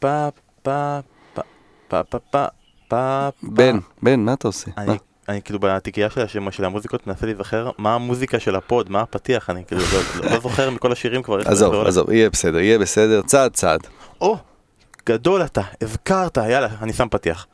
פה פה פה פה פה פה פה בן, בן, מה אתה עושה? אני? אני כאילו בתיקייה של, השם- של המוזיקות מנסה להיזכר מה המוזיקה של הפוד, מה הפתיח, אני כאילו לא, לא זוכר מכל השירים כבר. עזוב. עזוב, יהיה בסדר, יהיה בסדר, צעד צעד. או, גדול אתה, הזכרת, יאללה, אני שם פתיח.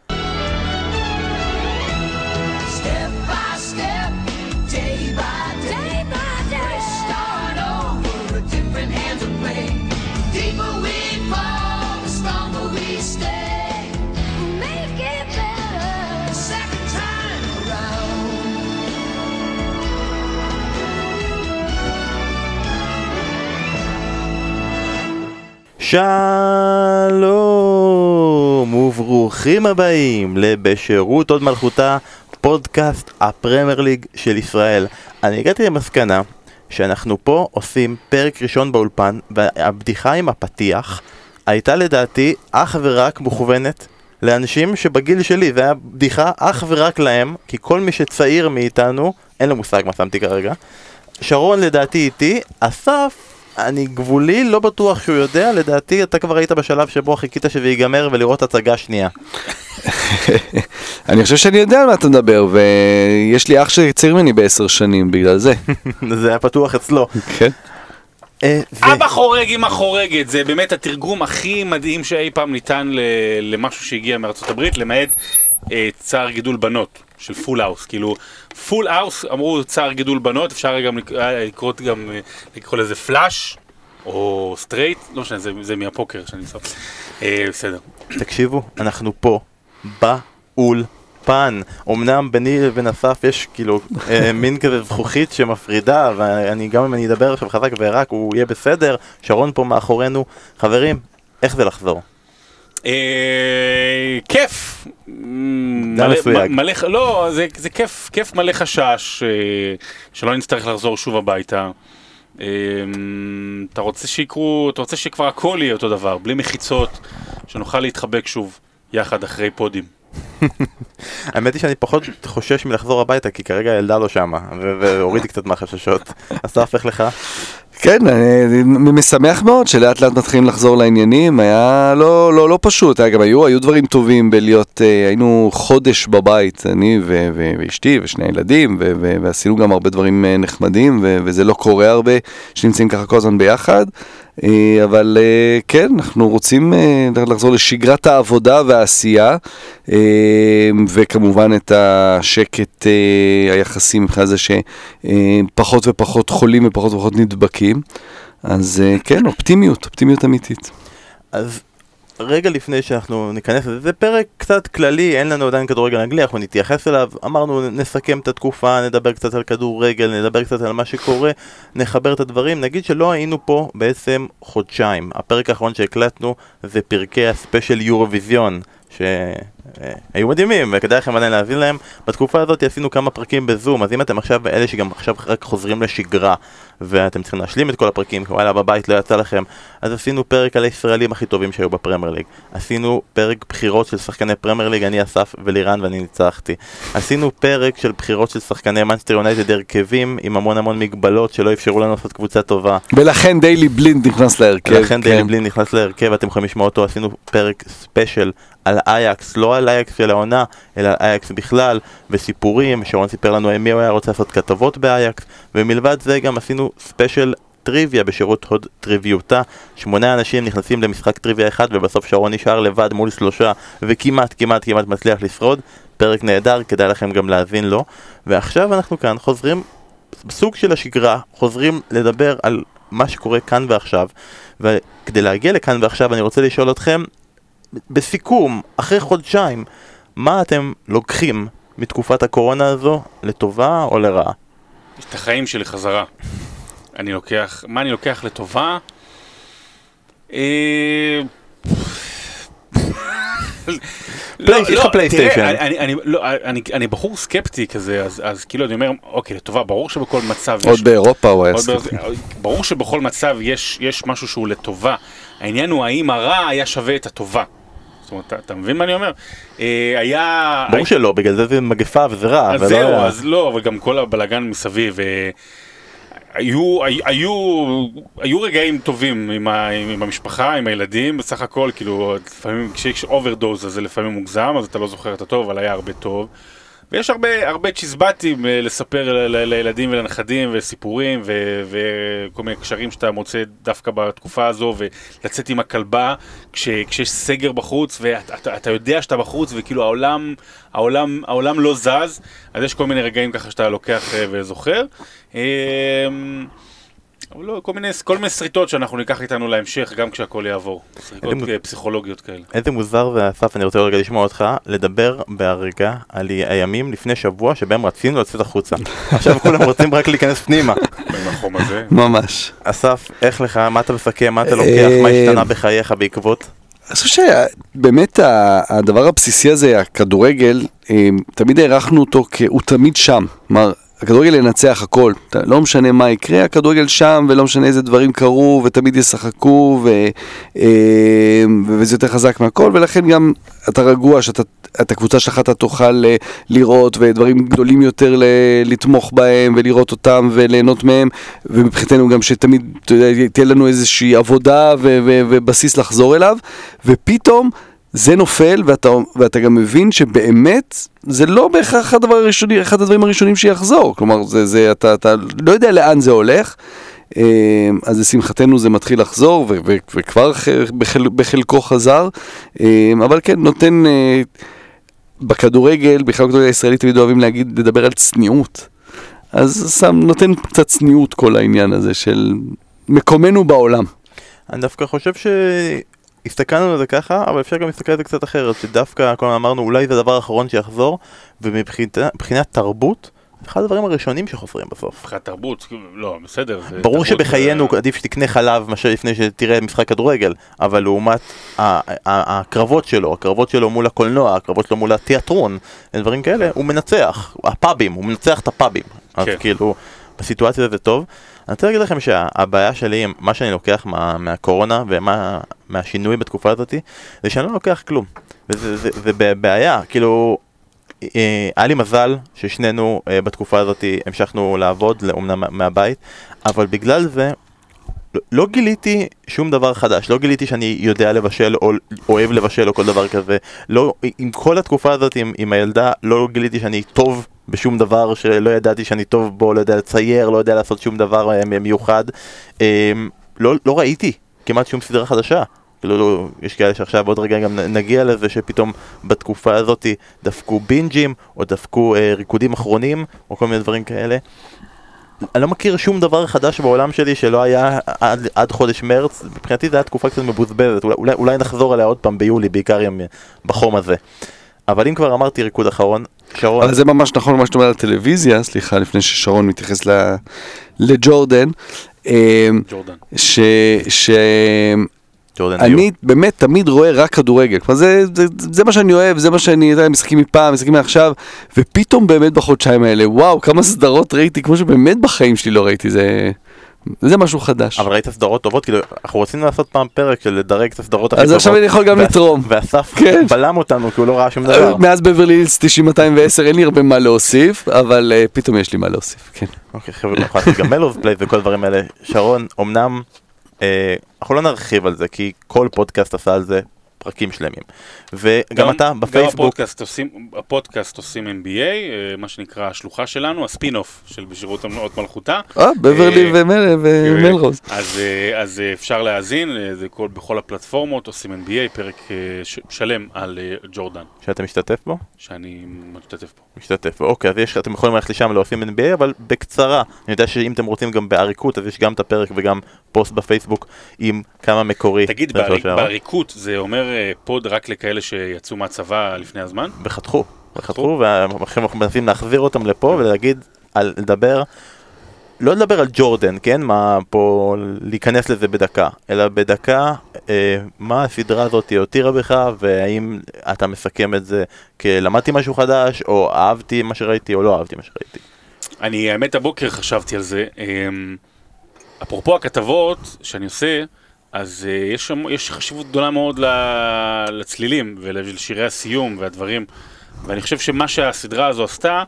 שלום וברוכים הבאים לבשירות עוד מלכותה, פודקאסט הפרמייר ליג של ישראל. אני הגעתי למסקנה שאנחנו פה עושים פרק ראשון באולפן והבדיחה עם הפתיח הייתה לדעתי אך ורק מוכוונת לאנשים שבגיל שלי, זה היה בדיחה אך ורק להם, כי כל מי שצעיר מאיתנו, אין לו מושג מה שמתי כרגע. שרון לדעתי איתי, אסף, אני גבולי, לא בטוח שהוא יודע, לדעתי אתה כבר היית בשלב שבו חיכית שזה ייגמר ולראות הצגה שנייה. אני חושב שאני יודע על מה אתה מדבר, ויש לי אח שצעיר ממני בעשר שנים בגלל זה. זה היה פתוח אצלו. כן? אה, אבא חורג אמא חורגת, זה באמת התרגום הכי מדהים שאי פעם ניתן ל- למשהו שהגיע מארצות הברית, למעט אה, צער גידול בנות של full house, כאילו full house אמרו צער גידול בנות, אפשר גם לק- אה, לקרוא גם, אה, לקרוא לזה flush, או straight, לא משנה, זה, זה מהפוקר שאני שם, אה, בסדר. תקשיבו, אנחנו פה, באולפן. אמנם ביני לבין אסף יש כאילו אה, מין כזה זכוכית שמפרידה, ואני גם אם אני אדבר עכשיו חזק ורק הוא יהיה בסדר, שרון פה מאחורינו. חברים, איך זה לחזור? אה, כיף. מלא- לא, זה, זה כיף, כיף מלא חשש, אה, שלא נצטרך לחזור שוב הביתה. אה, אתה רוצה שיקרו, אתה רוצה שכבר הכל יהיה אותו דבר, בלי מחיצות, שנוכל להתחבק שוב, יחד אחרי פודים. האמת היא שאני פחות חושש מלחזור הביתה, כי כרגע הילדה לא שמה, והורידי קצת מהחששות. אסף, איך לך? כן, אני משמח מאוד שלאט לאט מתחילים לחזור לעניינים, היה לא, לא, לא פשוט, היה גם היו, היו דברים טובים בלהיות, אה, היינו חודש בבית, אני ו- ו- ואשתי ושני הילדים, ו- ו- ועשינו גם הרבה דברים אה, נחמדים, ו- וזה לא קורה הרבה, שנמצאים ככה כל הזמן ביחד, אבל אה, כן, אנחנו רוצים אה, לחזור לשגרת העבודה והעשייה, אה, וכמובן את השקט אה, היחסי מבחינת זה שפחות ופחות חולים ופחות ופחות נדבקים. אז אה, כן, אופטימיות, אופטימיות אמיתית. אז רגע לפני שאנחנו ניכנס לזה, זה פרק קצת כללי, אין לנו עדיין כדורגל אנגלי, אנחנו נתייחס אליו, אמרנו נסכם את התקופה, נדבר קצת על כדורגל, נדבר קצת על מה שקורה, נחבר את הדברים, נגיד שלא היינו פה בעצם חודשיים, הפרק האחרון שהקלטנו זה פרקי הספיישל יורוויזיון, שהיו מדהימים וכדאי לכם עדיין להאזין להם. בתקופה הזאת עשינו כמה פרקים בזום, אז אם אתם עכשיו אלה שגם עכשיו רק חוזרים לשגרה ואתם צריכים להשלים את כל הפרקים, כי וואלה בבית לא יצא לכם, אז עשינו פרק על הישראלים הכי טובים שהיו בפרמייר ליג. עשינו פרק בחירות של שחקני פרמייר ליג, אני אסף ולירן ואני ניצחתי. עשינו פרק של בחירות של שחקני מנסטר יונייטד הרכבים עם המון המון מגבלות שלא אפשרו לנו לעשות קבוצה טובה. ולכן דיילי בלינד נכנס להרכב. ולכן כן. דיילי בלינד נכנס להרכב, אתם יכולים לשמוע אותו, עשינו פרק ספיישל על אייקס, לא על אייקס של העונה, אלא על אייקס בכלל, וסיפורים, שרון סיפר לנו מי הוא היה רוצה לעשות כתבות באייקס, ומלבד זה גם עשינו ספיישל טריוויה בשירות הוד טריוויותה, שמונה אנשים נכנסים למשחק טריוויה אחד, ובסוף שרון נשאר לבד מול שלושה, וכמעט כמעט כמעט מצליח לשרוד, פרק נהדר, כדאי לכם גם להאזין לו, ועכשיו אנחנו כאן חוזרים בסוג של השגרה, חוזרים לדבר על מה שקורה כאן ועכשיו, וכדי להגיע לכאן ועכשיו אני רוצה לשאול אתכם, בסיכום, אחרי חודשיים, מה אתם לוקחים מתקופת הקורונה הזו לטובה או לרעה? את החיים שלי חזרה. אני לוקח, מה אני לוקח לטובה? יש לך פלייסטיישן. אני- אני- לא, אני- אני בחור סקפטי כזה, אז- אז כאילו אני אומר, אוקיי, לטובה, ברור שבכל מצב יש... עוד באירופה הוא היה. בארץ- ברור שבכל מצב יש, יש משהו שהוא לטובה. העניין הוא האם הרע היה שווה את הטובה. זאת אומרת, אתה, אתה מבין מה אני אומר? אה, היה... ברור שלא, בגלל זה זה מגפה וזה רע, אז ולא זהו, היה- אז לא, אבל גם כל הבלגן מסביב. אה, היו, היו, היו, היו רגעים טובים עם, ה, עם המשפחה, עם הילדים, בסך הכל, כאילו, לפעמים כשיש overdose אז זה לפעמים מוגזם, אז אתה לא זוכר את הטוב, אבל היה הרבה טוב. ויש הרבה, הרבה צ'יזבטים אה, לספר לילדים ולנכדים וסיפורים ו- וכל מיני קשרים שאתה מוצא דווקא בתקופה הזו ולצאת עם הכלבה כש, כשיש סגר בחוץ ואתה אתה, אתה יודע שאתה בחוץ וכאילו העולם, העולם, העולם לא זז אז יש כל מיני רגעים ככה שאתה לוקח אה, וזוכר. אבל לא, כל מיני, כל מיני שריטות שאנחנו ניקח איתנו להמשך גם כשהכל יעבור. שריטות איזה מוז- אה, פסיכולוגיות כאלה. איזה מוזר ואסף, אני רוצה רגע לשמוע אותך, לדבר בהרגע על הימים לפני שבוע שבהם רצינו לצאת החוצה. עכשיו כולם רוצים רק להיכנס פנימה. החום הזה. ממש. אסף, איך לך, מה אתה מסכם, מה אתה לוקח, מה אה, השתנה בחייך בעקבות? אני חושב שבאמת הדבר הבסיסי הזה, הכדורגל, אה, תמיד הערכנו אותו כהוא תמיד שם. כלומר, הכדורגל ינצח הכל. לא משנה מה יקרה, הכדורגל שם, ולא משנה איזה דברים קרו, ותמיד ישחקו, ו, אה, וזה יותר חזק מהכל, ולכן גם אתה רגוע שאתה... את הקבוצה שלך אתה תוכל אה, לראות ודברים גדולים יותר ל- לתמוך בהם ולראות אותם וליהנות מהם ומבחינתנו גם שתמיד תהיה לנו איזושהי עבודה ו- ו- ובסיס לחזור אליו ופתאום זה נופל ואתה, ואתה גם מבין שבאמת זה לא בהכרח הדבר הראשוני, אחד הדברים הראשונים שיחזור כלומר זה, זה, אתה, אתה לא יודע לאן זה הולך אה, אז לשמחתנו זה מתחיל לחזור ו- ו- וכבר בחל- בחלקו חזר אה, אבל כן נותן אה, בכדורגל, בכלל בכדורגל הישראלי תמיד אוהבים להגיד, לדבר על צניעות. אז שם, נותן קצת צניעות כל העניין הזה של מקומנו בעולם. אני דווקא חושב שהסתכלנו על זה ככה, אבל אפשר גם להסתכל על זה קצת אחרת, שדווקא כל אמרנו אולי זה הדבר האחרון שיחזור, ומבחינת מבחינת תרבות, זה אחד הדברים הראשונים שחוזרים בסוף. מבחינת תרבות, לא, בסדר. זה ברור שבחיינו אה, עדיף שתקנה חלב מאשר לפני שתראה משחק כדורגל, אבל לעומת הקרבות שלו, הקרבות שלו מול הקולנוע, הקרבות שלו מול התיאטרון, דברים כאלה, הוא מנצח, הפאבים, הוא מנצח את הפאבים. אז כן. כאילו, בסיטואציה זה טוב. אני רוצה להגיד לכם שהבעיה שלי, מה שאני לוקח מה, מהקורונה ומהשינוי בתקופה הזאת, זה שאני לא לוקח כלום. וזה זה, זה ב- בעיה, כאילו, אה, היה לי מזל ששנינו אה, בתקופה הזאת המשכנו לעבוד, אומנם מה- מהבית, אבל בגלל זה לא- לא גיליתי שום דבר חדש, לא גיליתי שאני יודע לבשל או אוהב לבשל או כל דבר כזה. לא, עם כל התקופה הזאת עם, עם הילדה, לא גיליתי שאני טוב בשום דבר שלא ידעתי שאני טוב בו, לא יודע לצייר, לא יודע לעשות שום דבר אה, מיוחד. אה, לא, לא ראיתי כמעט שום סדרה חדשה. כאילו, לא, יש כאלה שעכשיו עוד רגע גם נגיע לזה שפתאום בתקופה הזאת דפקו בינג'ים, או דפקו אה, ריקודים אחרונים, או כל מיני דברים כאלה. אני לא מכיר שום דבר חדש בעולם שלי שלא היה עד, עד חודש מרץ, מבחינתי זו הייתה תקופה קצת מבוזבזת, אולי, אולי, נחזור עליה עוד פעם ביולי, בעיקר עם, בחום הזה. אבל אם כבר אמרתי ריקוד אחרון, שרון, אבל זה ממש נכון מה שאתה אומר על טלוויזיה, סליחה, לפני ששרון מתייחס ל- לג'ורדן. אה, ג'ורדן. ש... ש... ג'ורדן אני. באמת תמיד רואה רק כדורגל, כלומר זה, זה, זה מה שאני אוהב, זה מה שאני יודע, משחקים מפעם, משחקים מעכשיו, ופתאום באמת בחודשיים האלה, וואו, כמה סדרות ראיתי, כמו שבאמת בחיים שלי לא ראיתי, זה, זה משהו חדש. אבל ראית סדרות טובות, כאילו, אנחנו רוצים לעשות פעם פרק של לדרג את הסדרות הכי אז טובות. עכשיו אני יכול גם לתרום. ואסף כן. בלם אותנו כי הוא לא ראה שום דבר. מאז בברלי הילס 90-210 אין לי הרבה מה להוסיף, אבל uh, פתאום יש לי מה להוסיף, כן. אוקיי, חבר'ה, אנחנו נעשה גם מלוז פלייס וכל הדברים האלה. שרון, אמנם, אה, אנחנו לא נרחיב על זה, כי כל פודקאסט עשה על זה פרקים שלמים. וגם אתה גם בפייסבוק, הפודקאסט עושים, הפודקאסט עושים NBA, אה, מה שנקרא השלוחה שלנו, הספין-אוף של בשירות הוד מלכותה. אה, בברלי אה, ומל- ומלרוז. אז, אה, אז אה, אפשר להאזין, אה, זה כל, בכל הפלטפורמות, עושים NBA, פרק אה, ש- שלם על אה, ג'ורדן, שאתה משתתף בו? שאני משתתף בו. משתתף בו. אוקיי, אז יש, אתם יכולים ללכת לשם לעושים NBA, אבל בקצרה. אני יודע שאם אתם רוצים גם באריקות, אז יש גם את הפרק וגם פוסט בפייסבוק עם כמה מקורי. תגיד. באריקות זה אומר אה, פוד רק לכאלה שיצאו מהצבא לפני הזמן? וחתכו, וחתכו, ועכשיו אנחנו מנסים להחזיר אותם לפה ולהגיד, על, לדבר, לא לדבר על ג'ורדן, כן? מה פה, להיכנס לזה בדקה, אלא בדקה, אה, מה הסדרה הזאת הותירה בך, והאם אתה מסכם את זה כלמדתי משהו חדש, או אהבתי מה שראיתי, או לא אהבתי מה שראיתי. אני, האמת, הבוקר חשבתי על זה. אמ, אפרופו הכתבות שאני עושה, אז אה, יש, יש חשיבות גדולה מאוד לצלילים ולשירי הסיום והדברים. ואני חושב שמה שהסדרה הזו עשתה,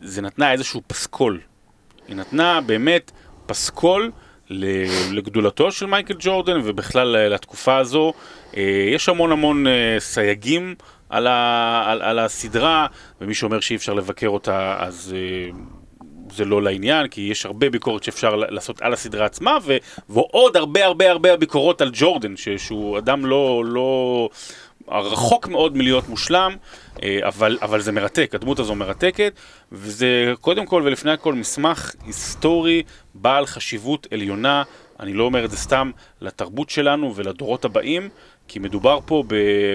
זה נתנה איזשהו פסקול. היא נתנה באמת פסקול לגדולתו של מייקל ג'ורדן ובכלל לתקופה הזו. אה, יש המון המון אה, סייגים על, ה, על, על הסדרה, ומי שאומר שאי אפשר לבקר אותה אז אה, זה לא לעניין, כי יש הרבה ביקורת שאפשר לעשות על הסדרה עצמה, ו, ועוד הרבה הרבה הרבה ביקורות על ג'ורדן, ש, שהוא אדם לא, לא רחוק מאוד מלהיות מושלם, אה, אבל, אבל זה מרתק, הדמות הזו מרתקת, וזה קודם כל ולפני הכל מסמך היסטורי בעל חשיבות עליונה, אני לא אומר את זה סתם, לתרבות שלנו ולדורות הבאים, כי מדובר פה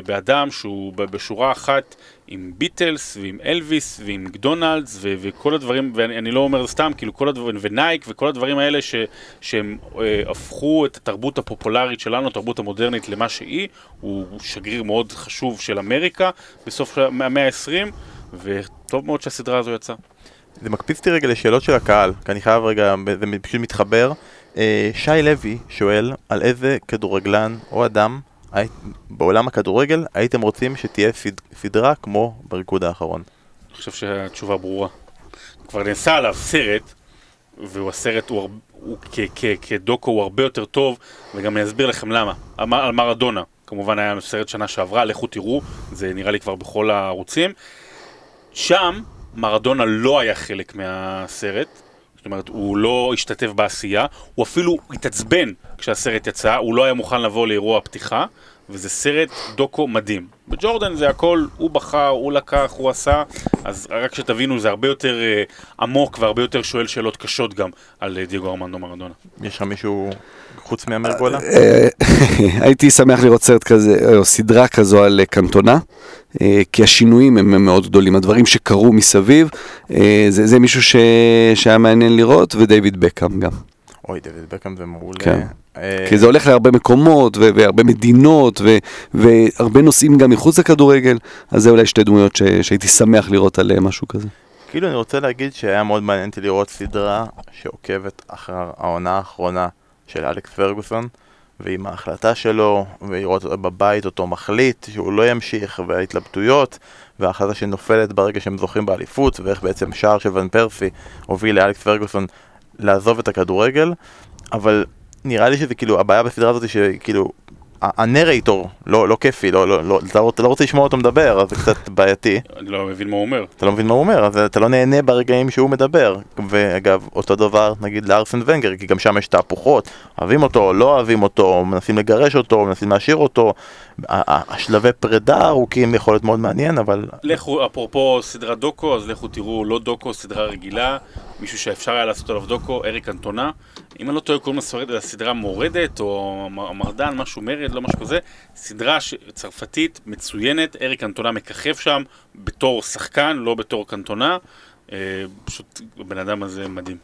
באדם שהוא בשורה אחת עם ביטלס ועם אלוויס ועם מקדונלדס ו- וכל הדברים, ואני אני לא אומר סתם, כאילו כל הדברים, ונייק וכל הדברים האלה ש- שהם אה, הפכו את התרבות הפופולרית שלנו, התרבות המודרנית למה שהיא, הוא שגריר מאוד חשוב של אמריקה בסוף המאה ה-20, וטוב מאוד שהסדרה הזו יצאה. זה מקפיץ אותי רגע לשאלות של הקהל, כי אני חייב רגע, זה פשוט מתחבר. אה, שי לוי שואל, על איזה כדורגלן או אדם היית- בעולם הכדורגל הייתם רוצים שתהיה סד, סדרה כמו בריקוד האחרון? אני חושב שהתשובה ברורה. כבר נעשה עליו סרט, והוא הסרט, הוא, הוא כ- כ- כדוקו הוא הרבה יותר טוב, וגם אני אסביר לכם למה. על מרדונה, כמובן היה סרט שנה שעברה, לכו תראו, זה נראה לי כבר בכל הערוצים. שם מרדונה לא היה חלק מהסרט, זאת אומרת, הוא לא השתתף בעשייה, הוא אפילו התעצבן כשהסרט יצא, הוא לא היה מוכן לבוא לאירוע הפתיחה, וזה סרט דוקו מדהים. בג'ורדן זה הכל, הוא בחר, הוא לקח, הוא עשה, אז רק שתבינו, זה הרבה יותר אה, עמוק והרבה יותר שואל שאלות קשות גם על אה, דייגו ארמנדו מרדונה. יש לך מישהו חוץ מאמיר גולה? אה, הייתי שמח לראות סרט כזה, או סדרה כזו על אה, קנטונה, אה, כי השינויים הם מאוד גדולים, הדברים שקרו מסביב, אה, זה, זה מישהו ש... שהיה מעניין לראות, ודייוויד בקאם גם. אוי, דוד בקאם זה מעולה. כן. אה, כי זה הולך להרבה מקומות, ו- והרבה מדינות, ו- והרבה נושאים גם מחוץ לכדורגל, אז זה אולי שתי דמויות ש- שהייתי שמח לראות עליהם משהו כזה. כאילו אני רוצה להגיד שהיה מאוד מעניין לראות סדרה שעוקבת אחר העונה האחרונה של אלכס פרגוסון ועם ההחלטה שלו ולראות בבית אותו מחליט שהוא לא ימשיך וההתלבטויות וההחלטה שנופלת ברגע שהם זוכים באליפות ואיך בעצם שער של ון פרסי הוביל לאלכס פרגוסון לעזוב את הכדורגל. אבל נראה לי שזה כאילו הבעיה בסדרה הזאת שכאילו ה- הנרייטור לא, לא כיפי, לא, לא, לא, אתה, לא, אתה לא רוצה לשמוע אותו מדבר, אז זה קצת בעייתי. אני לא מבין מה הוא אומר. אתה לא מבין מה הוא אומר, אז אתה לא נהנה ברגעים שהוא מדבר. ואגב, אותו דבר נגיד לארסן ונגר, כי גם שם יש תהפוכות, אוהבים אותו, לא אוהבים אותו, מנסים לגרש אותו, מנסים להשאיר אותו. השלבי פרידה ארוכים יכול להיות מאוד מעניין, אבל לכו, אפרופו סדרת דוקו, אז לכו תראו לא דוקו, סדרה רגילה, מישהו שאפשר היה לעשות עליו דוקו, אריק אנטונה. אם אני לא טועה, קוראים לסדרה מורדת, או מרדן, משהו מרד, לא משהו כזה. סדרה צרפתית מצוינת, אריק אנטונה מככב שם בתור שחקן, לא בתור קנטונה. אה, פשוט הבן אדם הזה מדהים.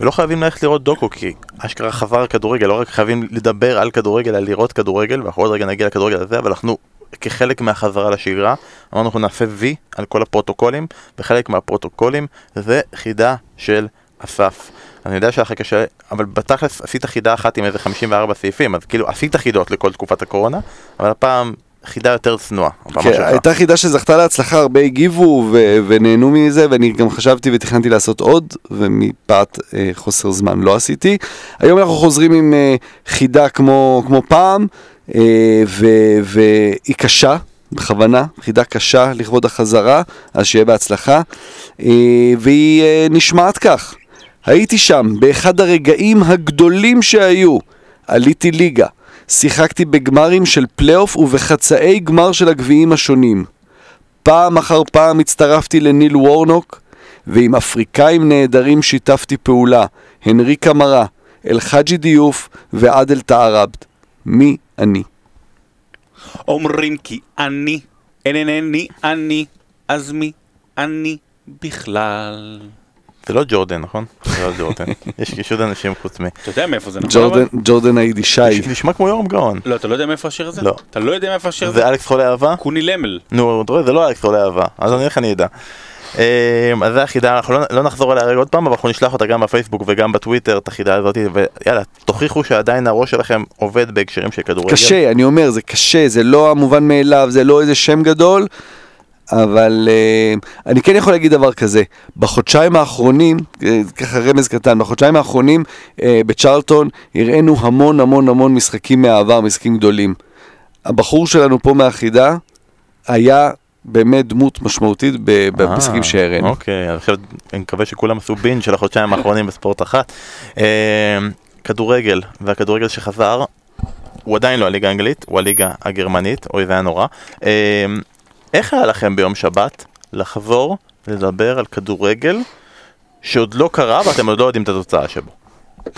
ולא חייבים ללכת לראות דוקו, כי אשכרה חזר הכדורגל, לא רק חייבים לדבר על כדורגל, אלא לראות כדורגל, ואנחנו עוד רגע נגיע לכדורגל הזה, אבל אנחנו כחלק מהחזרה לשגרה, אמרנו אנחנו נעשה וי על כל הפרוטוקולים, וחלק מהפרוטוקולים זה חידה של אסף. אני יודע שהיה לך קשה, אבל בתכלס עשית חידה אחת עם איזה 54 סעיפים, אז כאילו עשית חידות לכל תקופת הקורונה, אבל הפעם חידה יותר צנועה. כן. הייתה חידה שזכתה להצלחה, הרבה הגיבו ו- ונהנו מזה, ואני גם חשבתי ותכננתי לעשות עוד, ומפאת אה, חוסר זמן לא עשיתי. היום אנחנו חוזרים עם אה, חידה כמו, כמו פעם, אה, והיא קשה, בכוונה, חידה קשה לכבוד החזרה, אז שיהיה בהצלחה. אה, והיא אה, נשמעת כך, הייתי שם באחד הרגעים הגדולים שהיו, עליתי ליגה. שיחקתי בגמרים של פלייאוף ובחצאי גמר של הגביעים השונים. פעם אחר פעם הצטרפתי לניל וורנוק, ועם אפריקאים נהדרים שיתפתי פעולה, הנרי קמרה, אל-חאג'י דיוף ועדל טערבד. מי אני? אומרים כי אני, אין אין אני, אני, אז מי אני בכלל? זה לא ג'ורדן, נכון? זה לא ג'ורדן. יש עוד אנשים חוץ מ... אתה יודע מאיפה זה נכון? ג'ורדן היידישאי. נשמע כמו יורם גאון. לא, אתה לא יודע מאיפה השיר הזה? לא. אתה לא יודע מאיפה השיר הזה? זה אלכס חולה אהבה? קוני למל. נו, אתה רואה, זה לא אלכס חולה אהבה, אז אני איך אני אדע. אמ, אז זה החידה, אנחנו לא, לא נחזור עליה רגע עוד פעם, אבל אנחנו נשלח אותה גם בפייסבוק וגם בטוויטר, את החידה הזאת, ויאללה, תוכיחו שעדיין הראש שלכם עובד בהקשרים של כדורגל. קשה, אני אומר, זה קשה, זה לא המובן מאליו, זה לא איזה שם גדול. אבל אה, אני כן יכול להגיד דבר כזה, בחודשיים האחרונים, אה, ככה רמז קטן, בחודשיים האחרונים אה, בצ'רלטון הראינו המון המון המון משחקים מהעבר, משחקים גדולים. הבחור שלנו פה מהחידה היה באמת דמות משמעותית במשחקים אה, שהראינו. אוקיי, עכשיו אני מקווה שכולם עשו בין של החודשיים האחרונים בספורט אחת. אה, כדורגל, והכדורגל שחזר, הוא עדיין לא הליגה האנגלית, הוא הליגה הגרמנית, אוי זה היה נורא. אה, איך היה לכם ביום שבת לחזור לדבר על כדורגל שעוד לא קרה ואתם עוד לא יודעים את התוצאה שבו?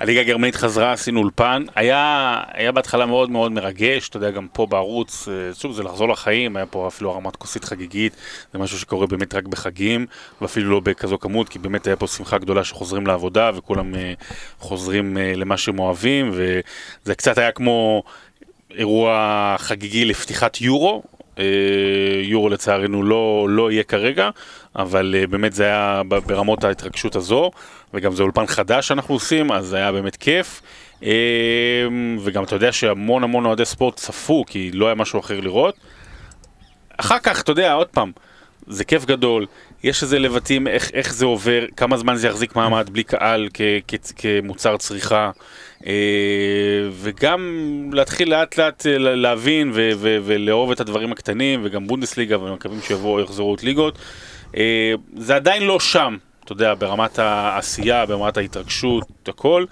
הליגה הגרמנית חזרה, עשינו אולפן, היה, היה בהתחלה מאוד מאוד מרגש, אתה יודע, גם פה בערוץ, אה, שוב, זה לחזור לחיים, היה פה אפילו הרמת כוסית חגיגית, זה משהו שקורה באמת רק בחגים, ואפילו לא בכזו כמות, כי באמת היה פה שמחה גדולה שחוזרים לעבודה, וכולם אה, חוזרים אה, למה שהם אוהבים, וזה קצת היה כמו אירוע חגיגי לפתיחת יורו, יורו לצערנו לא, לא יהיה כרגע, אבל אה, באמת זה היה ברמות ההתרגשות הזו, וגם זה אולפן חדש שאנחנו עושים, אז זה היה באמת כיף. אה, וגם אתה יודע שהמון המון אוהדי ספורט צפו, כי לא היה משהו אחר לראות. אחר כך, אתה יודע, עוד פעם, זה כיף גדול, יש איזה לבטים איך, איך זה עובר, כמה זמן זה יחזיק מעמד בלי קהל כ, כ, כמוצר צריכה, אה, וגם להתחיל לאט לאט אה, להבין ו, ו, ולאהוב את הדברים הקטנים, וגם בונדסליגה, ומקווים שיבואו, יחזרו עוד ליגות. אה, זה עדיין לא שם, אתה יודע, ברמת העשייה, ברמת ההתרגשות, הכל,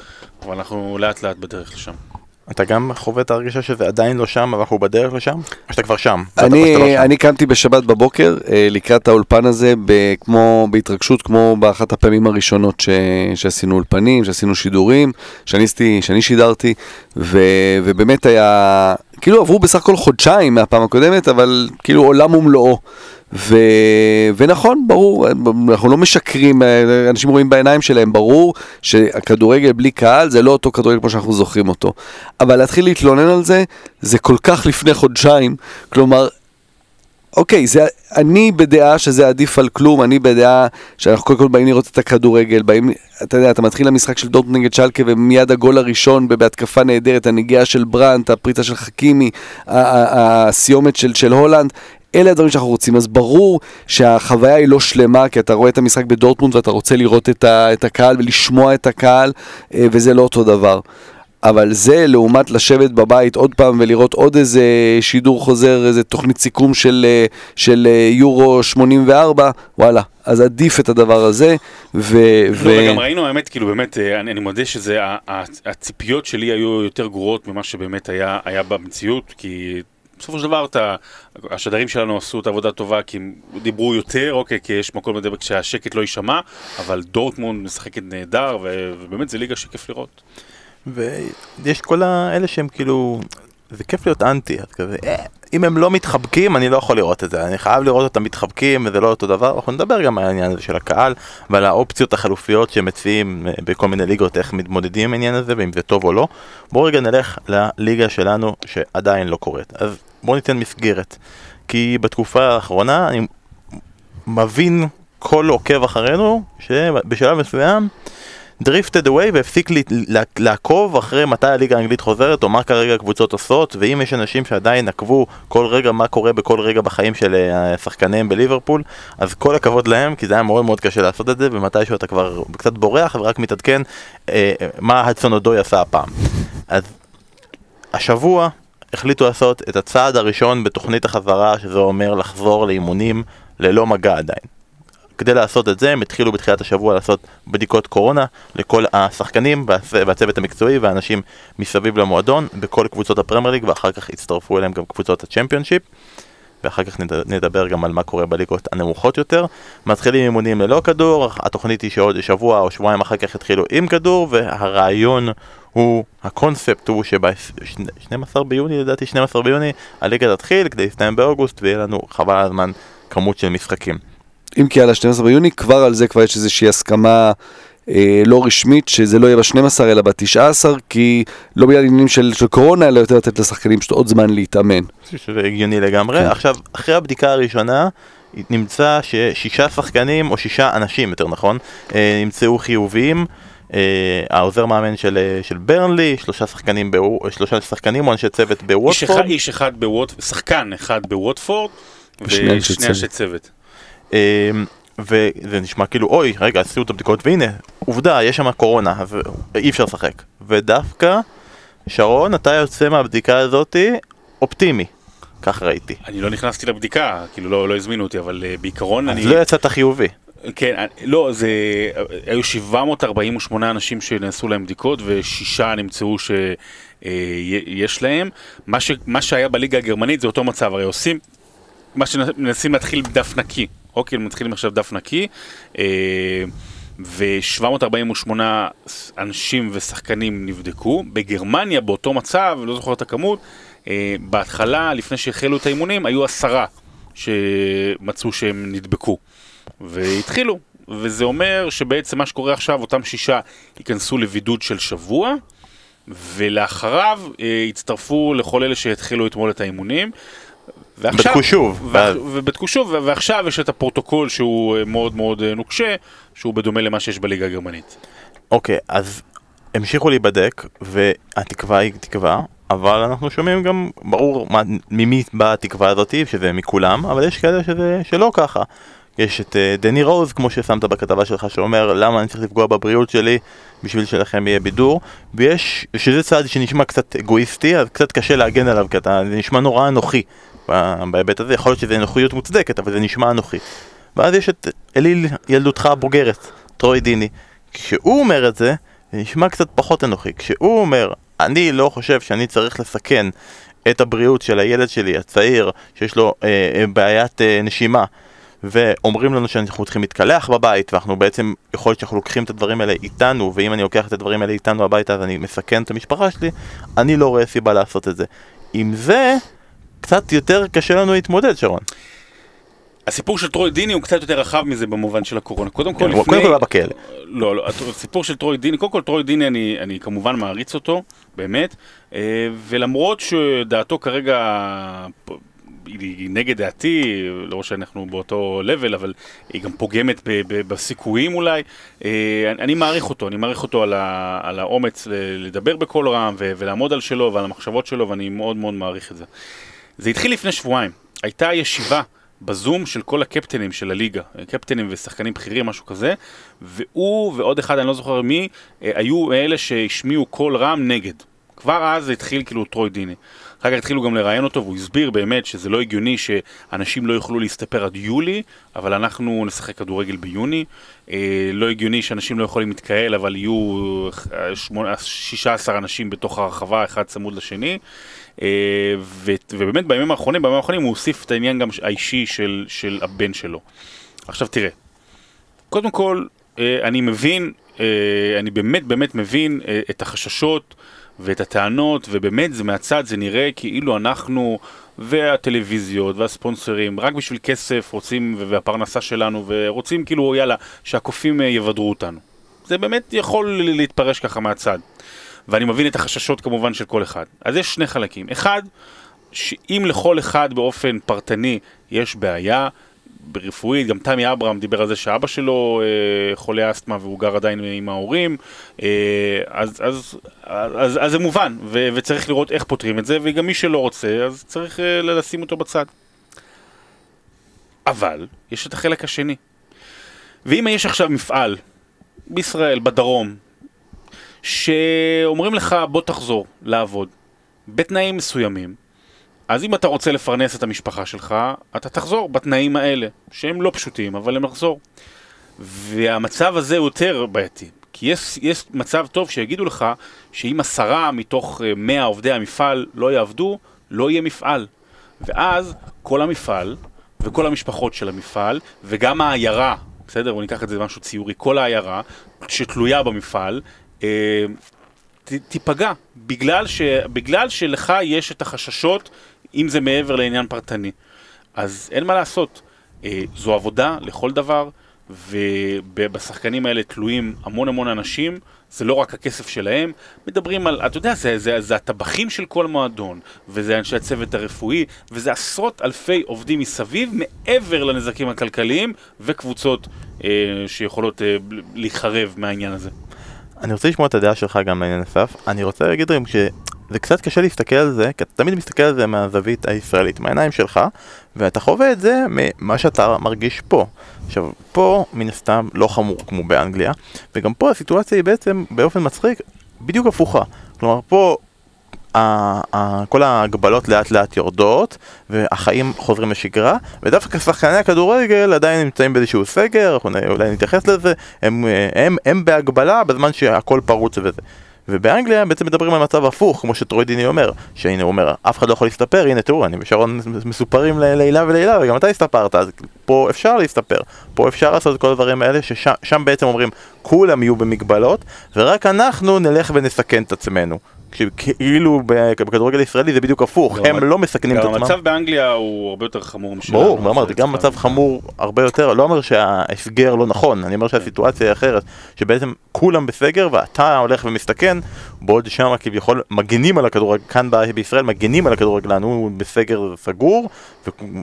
אבל אנחנו לאט לאט בדרך לשם. אתה גם חווה את ההרגשה שזה עדיין לא שם, אבל אנחנו בדרך לשם? או שאתה כבר שם? אני, לא שם? אני קמתי בשבת בבוקר אה, לקראת האולפן הזה ב, כמו, בהתרגשות כמו באחת הפעמים הראשונות ש, שעשינו אולפנים, שעשינו שידורים, שאני, שאני שידרתי, ו, ובאמת היה, כאילו עברו בסך הכל חודשיים מהפעם הקודמת, אבל כאילו עולם ומלואו. ו... ונכון, ברור, אנחנו לא משקרים, אנשים רואים בעיניים שלהם, ברור שהכדורגל בלי קהל זה לא אותו כדורגל כמו שאנחנו זוכרים אותו. אבל להתחיל להתלונן על זה, זה כל כך לפני חודשיים, כלומר, אוקיי, זה, אני בדעה שזה עדיף על כלום, אני בדעה שאנחנו קודם כל באים לראות את הכדורגל, באים, אתה יודע, אתה מתחיל למשחק של דורטמונד נגד שלקה ומיד הגול הראשון בהתקפה נהדרת, הנגיעה של ברנט, הפריצה של חכימי, הסיומת של, של הולנד, אלה הדברים שאנחנו רוצים, אז ברור שהחוויה היא לא שלמה, כי אתה רואה את המשחק בדורטמונד ואתה רוצה לראות את, ה, את הקהל ולשמוע את הקהל, אה, וזה לא אותו דבר. אבל זה לעומת לשבת בבית עוד פעם ולראות עוד איזה שידור חוזר, איזה תוכנית סיכום של, אה, של אה, יורו 84, וואלה, אז עדיף את הדבר הזה. ו... לא, וגם ראינו, האמת, כאילו באמת, אני, אני מודה שזה, הציפיות שלי היו יותר גרועות ממה שבאמת היה, היה במציאות, כי בסופו של דבר אתה, השדרים שלנו עשו את העבודה טובה, כי הם דיברו יותר, אוקיי, כי יש מקום לדבר כשהשקט לא יישמע, אבל דורטמונד משחקת נהדר, ו- ובאמת זה ליגה שכיף לראות. ויש כל האלה שהם כאילו, זה כיף להיות אנטי, אז כזה, אה, אם הם לא מתחבקים אני לא יכול לראות את זה, אני חייב לראות אותם מתחבקים וזה לא אותו דבר, אנחנו נדבר גם על העניין הזה של הקהל ועל האופציות החלופיות שמציעים אה, בכל מיני ליגות, איך מתמודדים עם העניין הזה ואם זה טוב או לא. בואו רגע נלך לליגה שלנו שעדיין לא קורית, אז בואו ניתן מסגרת, כי בתקופה האחרונה אני מבין כל עוקב אחרינו שבשלב מסוים דריפטד אווי והפסיק לעקוב אחרי מתי הליגה האנגלית חוזרת או מה כרגע הקבוצות עושות ואם יש אנשים שעדיין עקבו כל רגע מה קורה בכל רגע בחיים של אה, השחקנים בליברפול אז כל הכבוד להם כי זה היה מאוד מאוד קשה לעשות את זה ומתישהו אתה כבר קצת בורח ורק מתעדכן אה, אה, מה הדסון אודוי עשה הפעם. אז השבוע החליטו לעשות את הצעד הראשון בתוכנית החזרה שזה אומר לחזור לאימונים ללא מגע עדיין כדי לעשות את זה הם התחילו בתחילת השבוע לעשות בדיקות קורונה לכל השחקנים והצ- והצוות המקצועי והאנשים מסביב למועדון בכל קבוצות הפרמייר ליג ואחר כך הצטרפו אליהם גם קבוצות הצ'מפיונשיפ ואחר כך נד- נדבר גם על מה קורה בליגות הנמוכות יותר. מתחילים אימונים ללא כדור, התוכנית היא שעוד שבוע או שבועיים אחר כך יתחילו עם כדור והרעיון הוא, הקונספט הוא שב-12 ביוני לדעתי 12 ביוני הליגה תתחיל כדי להסתיים באוגוסט ויהיה לנו חבל על הזמן כמות של משחקים. אם כי על ה-12 ביוני, כבר על זה כבר יש איזושהי הסכמה אה, לא רשמית, שזה לא יהיה ב-12 אלא ב-19, כי לא בגלל עניינים של, של קורונה, אלא יותר לתת לשחקנים פשוט עוד זמן להתאמן. שזה הגיוני לגמרי. כן. עכשיו, אחרי הבדיקה הראשונה, נמצא ששישה שחקנים, או שישה אנשים יותר נכון, אה, נמצאו חיוביים. אה, העוזר מאמן של, אה, של ברנלי, שלושה שחקנים, בוו- שלושה שחקנים או אנשי צוות איש בווטפורד. אחד, איש אחד בווט... שחקן אחד בווטפורד, ושני אנשי צוות. אה, וזה נשמע כאילו, אוי, רגע, עשינו את הבדיקות, והנה, עובדה, יש שם קורונה, אז אי אפשר לשחק. ודווקא, שרון, אתה יוצא מהבדיקה הזאתי אופטימי. כך ראיתי. אני לא נכנסתי לבדיקה, כאילו לא, לא הזמינו אותי, אבל uh, בעיקרון אני... אז לא יצאת חיובי. כן, אני- לא, זה... היו 748 אנשים שנעשו להם בדיקות ושישה נמצאו שיש להם. מה, ש, מה שהיה בליגה הגרמנית זה אותו מצב, הרי עושים... מה שמנסים להתחיל דף נקי, אוקיי, מתחילים עכשיו דף נקי. אה, ו-748 אנשים ושחקנים נבדקו. בגרמניה, באותו מצב, לא זוכר את הכמות, אה, בהתחלה, לפני שהחלו את האימונים, היו עשרה שמצאו שהם נדבקו. והתחילו. וזה אומר שבעצם מה שקורה עכשיו, אותם שישה ייכנסו לבידוד של שבוע, ולאחריו אה, יצטרפו לכל אלה שהתחילו אתמול את האימונים. ועכשיו, בדקו שוב, ואז- ובדקו שוב, ו- ועכשיו יש את הפרוטוקול שהוא אה, מאוד מאוד אה, נוקשה, שהוא בדומה למה שיש בליגה הגרמנית. אוקיי, אז המשיכו להיבדק, והתקווה היא תקווה, אבל אנחנו שומעים גם, ברור ממי באה התקווה הזאתי, שזה מכולם, אבל יש כאלה שזה, שלא ככה. יש את אה, דני רוז, כמו ששמת בכתבה שלך, שאומר למה אני צריך לפגוע בבריאות שלי בשביל שלכם יהיה בידור, ויש, שזה צעד שנשמע קצת אגואיסטי, אז קצת קשה להגן עליו, כי אתה, זה נשמע נורא אנוכי בהיבט הזה, יכול להיות שזה אנוכיות מוצדקת, אבל זה נשמע אנוכי. ואז יש את אליל ילדותך הבוגרת, טרוי דיני. כשהוא אומר את זה, זה נשמע קצת פחות אנוכי. כשהוא אומר, אני לא חושב שאני צריך לסכן את הבריאות של הילד שלי, הצעיר, שיש לו אה, אה, בעיית אה, נשימה, ואומרים לנו שאנחנו צריכים להתקלח בבית, ואנחנו בעצם, יכול להיות שאנחנו לוקחים את הדברים האלה איתנו, ואם אני לוקח את הדברים האלה איתנו הביתה אז אני מסכן את המשפחה שלי, אני לא רואה סיבה לעשות את זה. עם זה, קצת יותר קשה לנו להתמודד, שרון. הסיפור של טרוי דיני הוא קצת יותר רחב מזה במובן של הקורונה. קודם כל, כן, הוא לפני... קודם כל היה בכלא. לא, לא, הסיפור של טרוי דיני, קודם כל טרוי דיני אני, אני כמובן מעריץ אותו, באמת, אה, ולמרות שדעתו כרגע היא נגד דעתי, לא שאנחנו באותו לבל, אבל היא גם פוגמת ב- ב- בסיכויים אולי, אה, אני, אני מעריך אותו, אני מעריך אותו על, ה, על האומץ לדבר בקול רם ולעמוד על שלו ועל המחשבות שלו, ואני מאוד מאוד מעריך את זה. זה התחיל לפני שבועיים, הייתה ישיבה בזום של כל הקפטנים של הליגה, קפטנים ושחקנים בכירים, משהו כזה, והוא ועוד אחד, אני לא זוכר מי, אה, היו אלה שהשמיעו קול רם נגד. כבר אז התחיל כאילו טרוי דיני. אחר כך התחילו גם לראיין אותו, והוא הסביר באמת שזה לא הגיוני שאנשים לא יוכלו להסתפר עד יולי, אבל אנחנו נשחק כדורגל ביוני. אה, לא הגיוני שאנשים לא יכולים להתקהל, אבל יהיו אה, שמונה- 16 אנשים בתוך הרחבה, אחד צמוד לשני. אה, ו- ובאמת בימים האחרונים, בימים האחרונים הוא הוסיף את העניין גם האישי של, של הבן שלו. עכשיו תראה, קודם כל, אה, אני מבין, אה, אני באמת באמת מבין אה, את החששות ואת הטענות, ובאמת זה מהצד זה נראה כאילו אנחנו והטלוויזיות והספונסרים רק בשביל כסף רוצים, והפרנסה שלנו, ורוצים כאילו יאללה, שהקופים אה, יבדרו אותנו. זה באמת יכול להתפרש ככה מהצד. ואני מבין את החששות כמובן של כל אחד. אז יש שני חלקים. אחד, שאם לכל אחד באופן פרטני יש בעיה רפואית, גם תמי אברהם דיבר על זה שאבא שלו אה, חולה אסתמה והוא גר עדיין עם ההורים, אה, אז, אז, אז, אז זה מובן, ו, וצריך לראות איך פותרים את זה, וגם מי שלא רוצה, אז צריך אה, לשים אותו בצד. אבל, יש את החלק השני. ואם יש עכשיו מפעל בישראל, בדרום, שאומרים לך בוא תחזור לעבוד בתנאים מסוימים, אז אם אתה רוצה לפרנס את המשפחה שלך, אתה תחזור בתנאים האלה, שהם לא פשוטים, אבל הם לחזור. והמצב הזה יותר בעייתי, כי יש, יש מצב טוב שיגידו לך שאם עשרה מתוך אה, מאה עובדי המפעל לא יעבדו, לא יהיה מפעל. ואז כל המפעל וכל המשפחות של המפעל וגם העיירה, בסדר? בוא ניקח את זה משהו ציורי, כל העיירה שתלויה במפעל, אה, ת, תיפגע, בגלל, ש, בגלל שלך יש את החששות, אם זה מעבר לעניין פרטני. אז אין מה לעשות, אה, זו עבודה לכל דבר, ובשחקנים האלה תלויים המון המון אנשים, זה לא רק הכסף שלהם, מדברים על, אתה יודע, זה, זה, זה הטבחים של כל מועדון, וזה אנשי הצוות הרפואי, וזה עשרות אלפי עובדים מסביב, מעבר לנזקים הכלכליים, וקבוצות אה, שיכולות אה, להיחרב מהעניין הזה. אני רוצה לשמוע את הדעה שלך גם לעניין אסף. אני רוצה להגיד גם שזה קצת קשה להסתכל על זה, כי אתה תמיד מסתכל על זה מהזווית הישראלית, מהעיניים שלך, ואתה חווה את זה ממה שאתה מרגיש פה. עכשיו, פה מן הסתם לא חמור כמו באנגליה, וגם פה הסיטואציה היא בעצם באופן מצחיק בדיוק הפוכה. כלומר, פה כל ההגבלות לאט לאט יורדות והחיים חוזרים לשגרה ודווקא שחקני הכדורגל עדיין נמצאים באיזשהו סגר, אנחנו אולי נתייחס לזה, הם, הם, הם בהגבלה בזמן שהכל פרוץ וזה. ובאנגליה בעצם מדברים על מצב הפוך, כמו שטרוידיני אומר, שהנה הוא אומר, אף אחד לא יכול להסתפר, הנה תראו, אני ושרון מסופרים לעילה ולעילה, וגם אתה הסתפרת, אז פה אפשר להסתפר, פה אפשר לעשות את כל הדברים האלה, ששם בעצם אומרים, כולם יהיו במגבלות, ורק אנחנו נלך ונסכן את עצמנו. כאילו בכדורגל הישראלי זה בדיוק הפוך, הם לא מסכנים את עצמם. המצב באנגליה הוא הרבה יותר חמור משלנו. ברור, אז ואמרתי, גם מצב חמור הרבה יותר, לא אומר שההסגר לא נכון, אני אומר שהסיטואציה היא אחרת, שבעצם כולם בסגר ואתה הולך ומסתכן, בעוד שם כביכול מגינים על הכדורגל, כאן בישראל מגינים על הכדורגלן, הוא בסגר סגור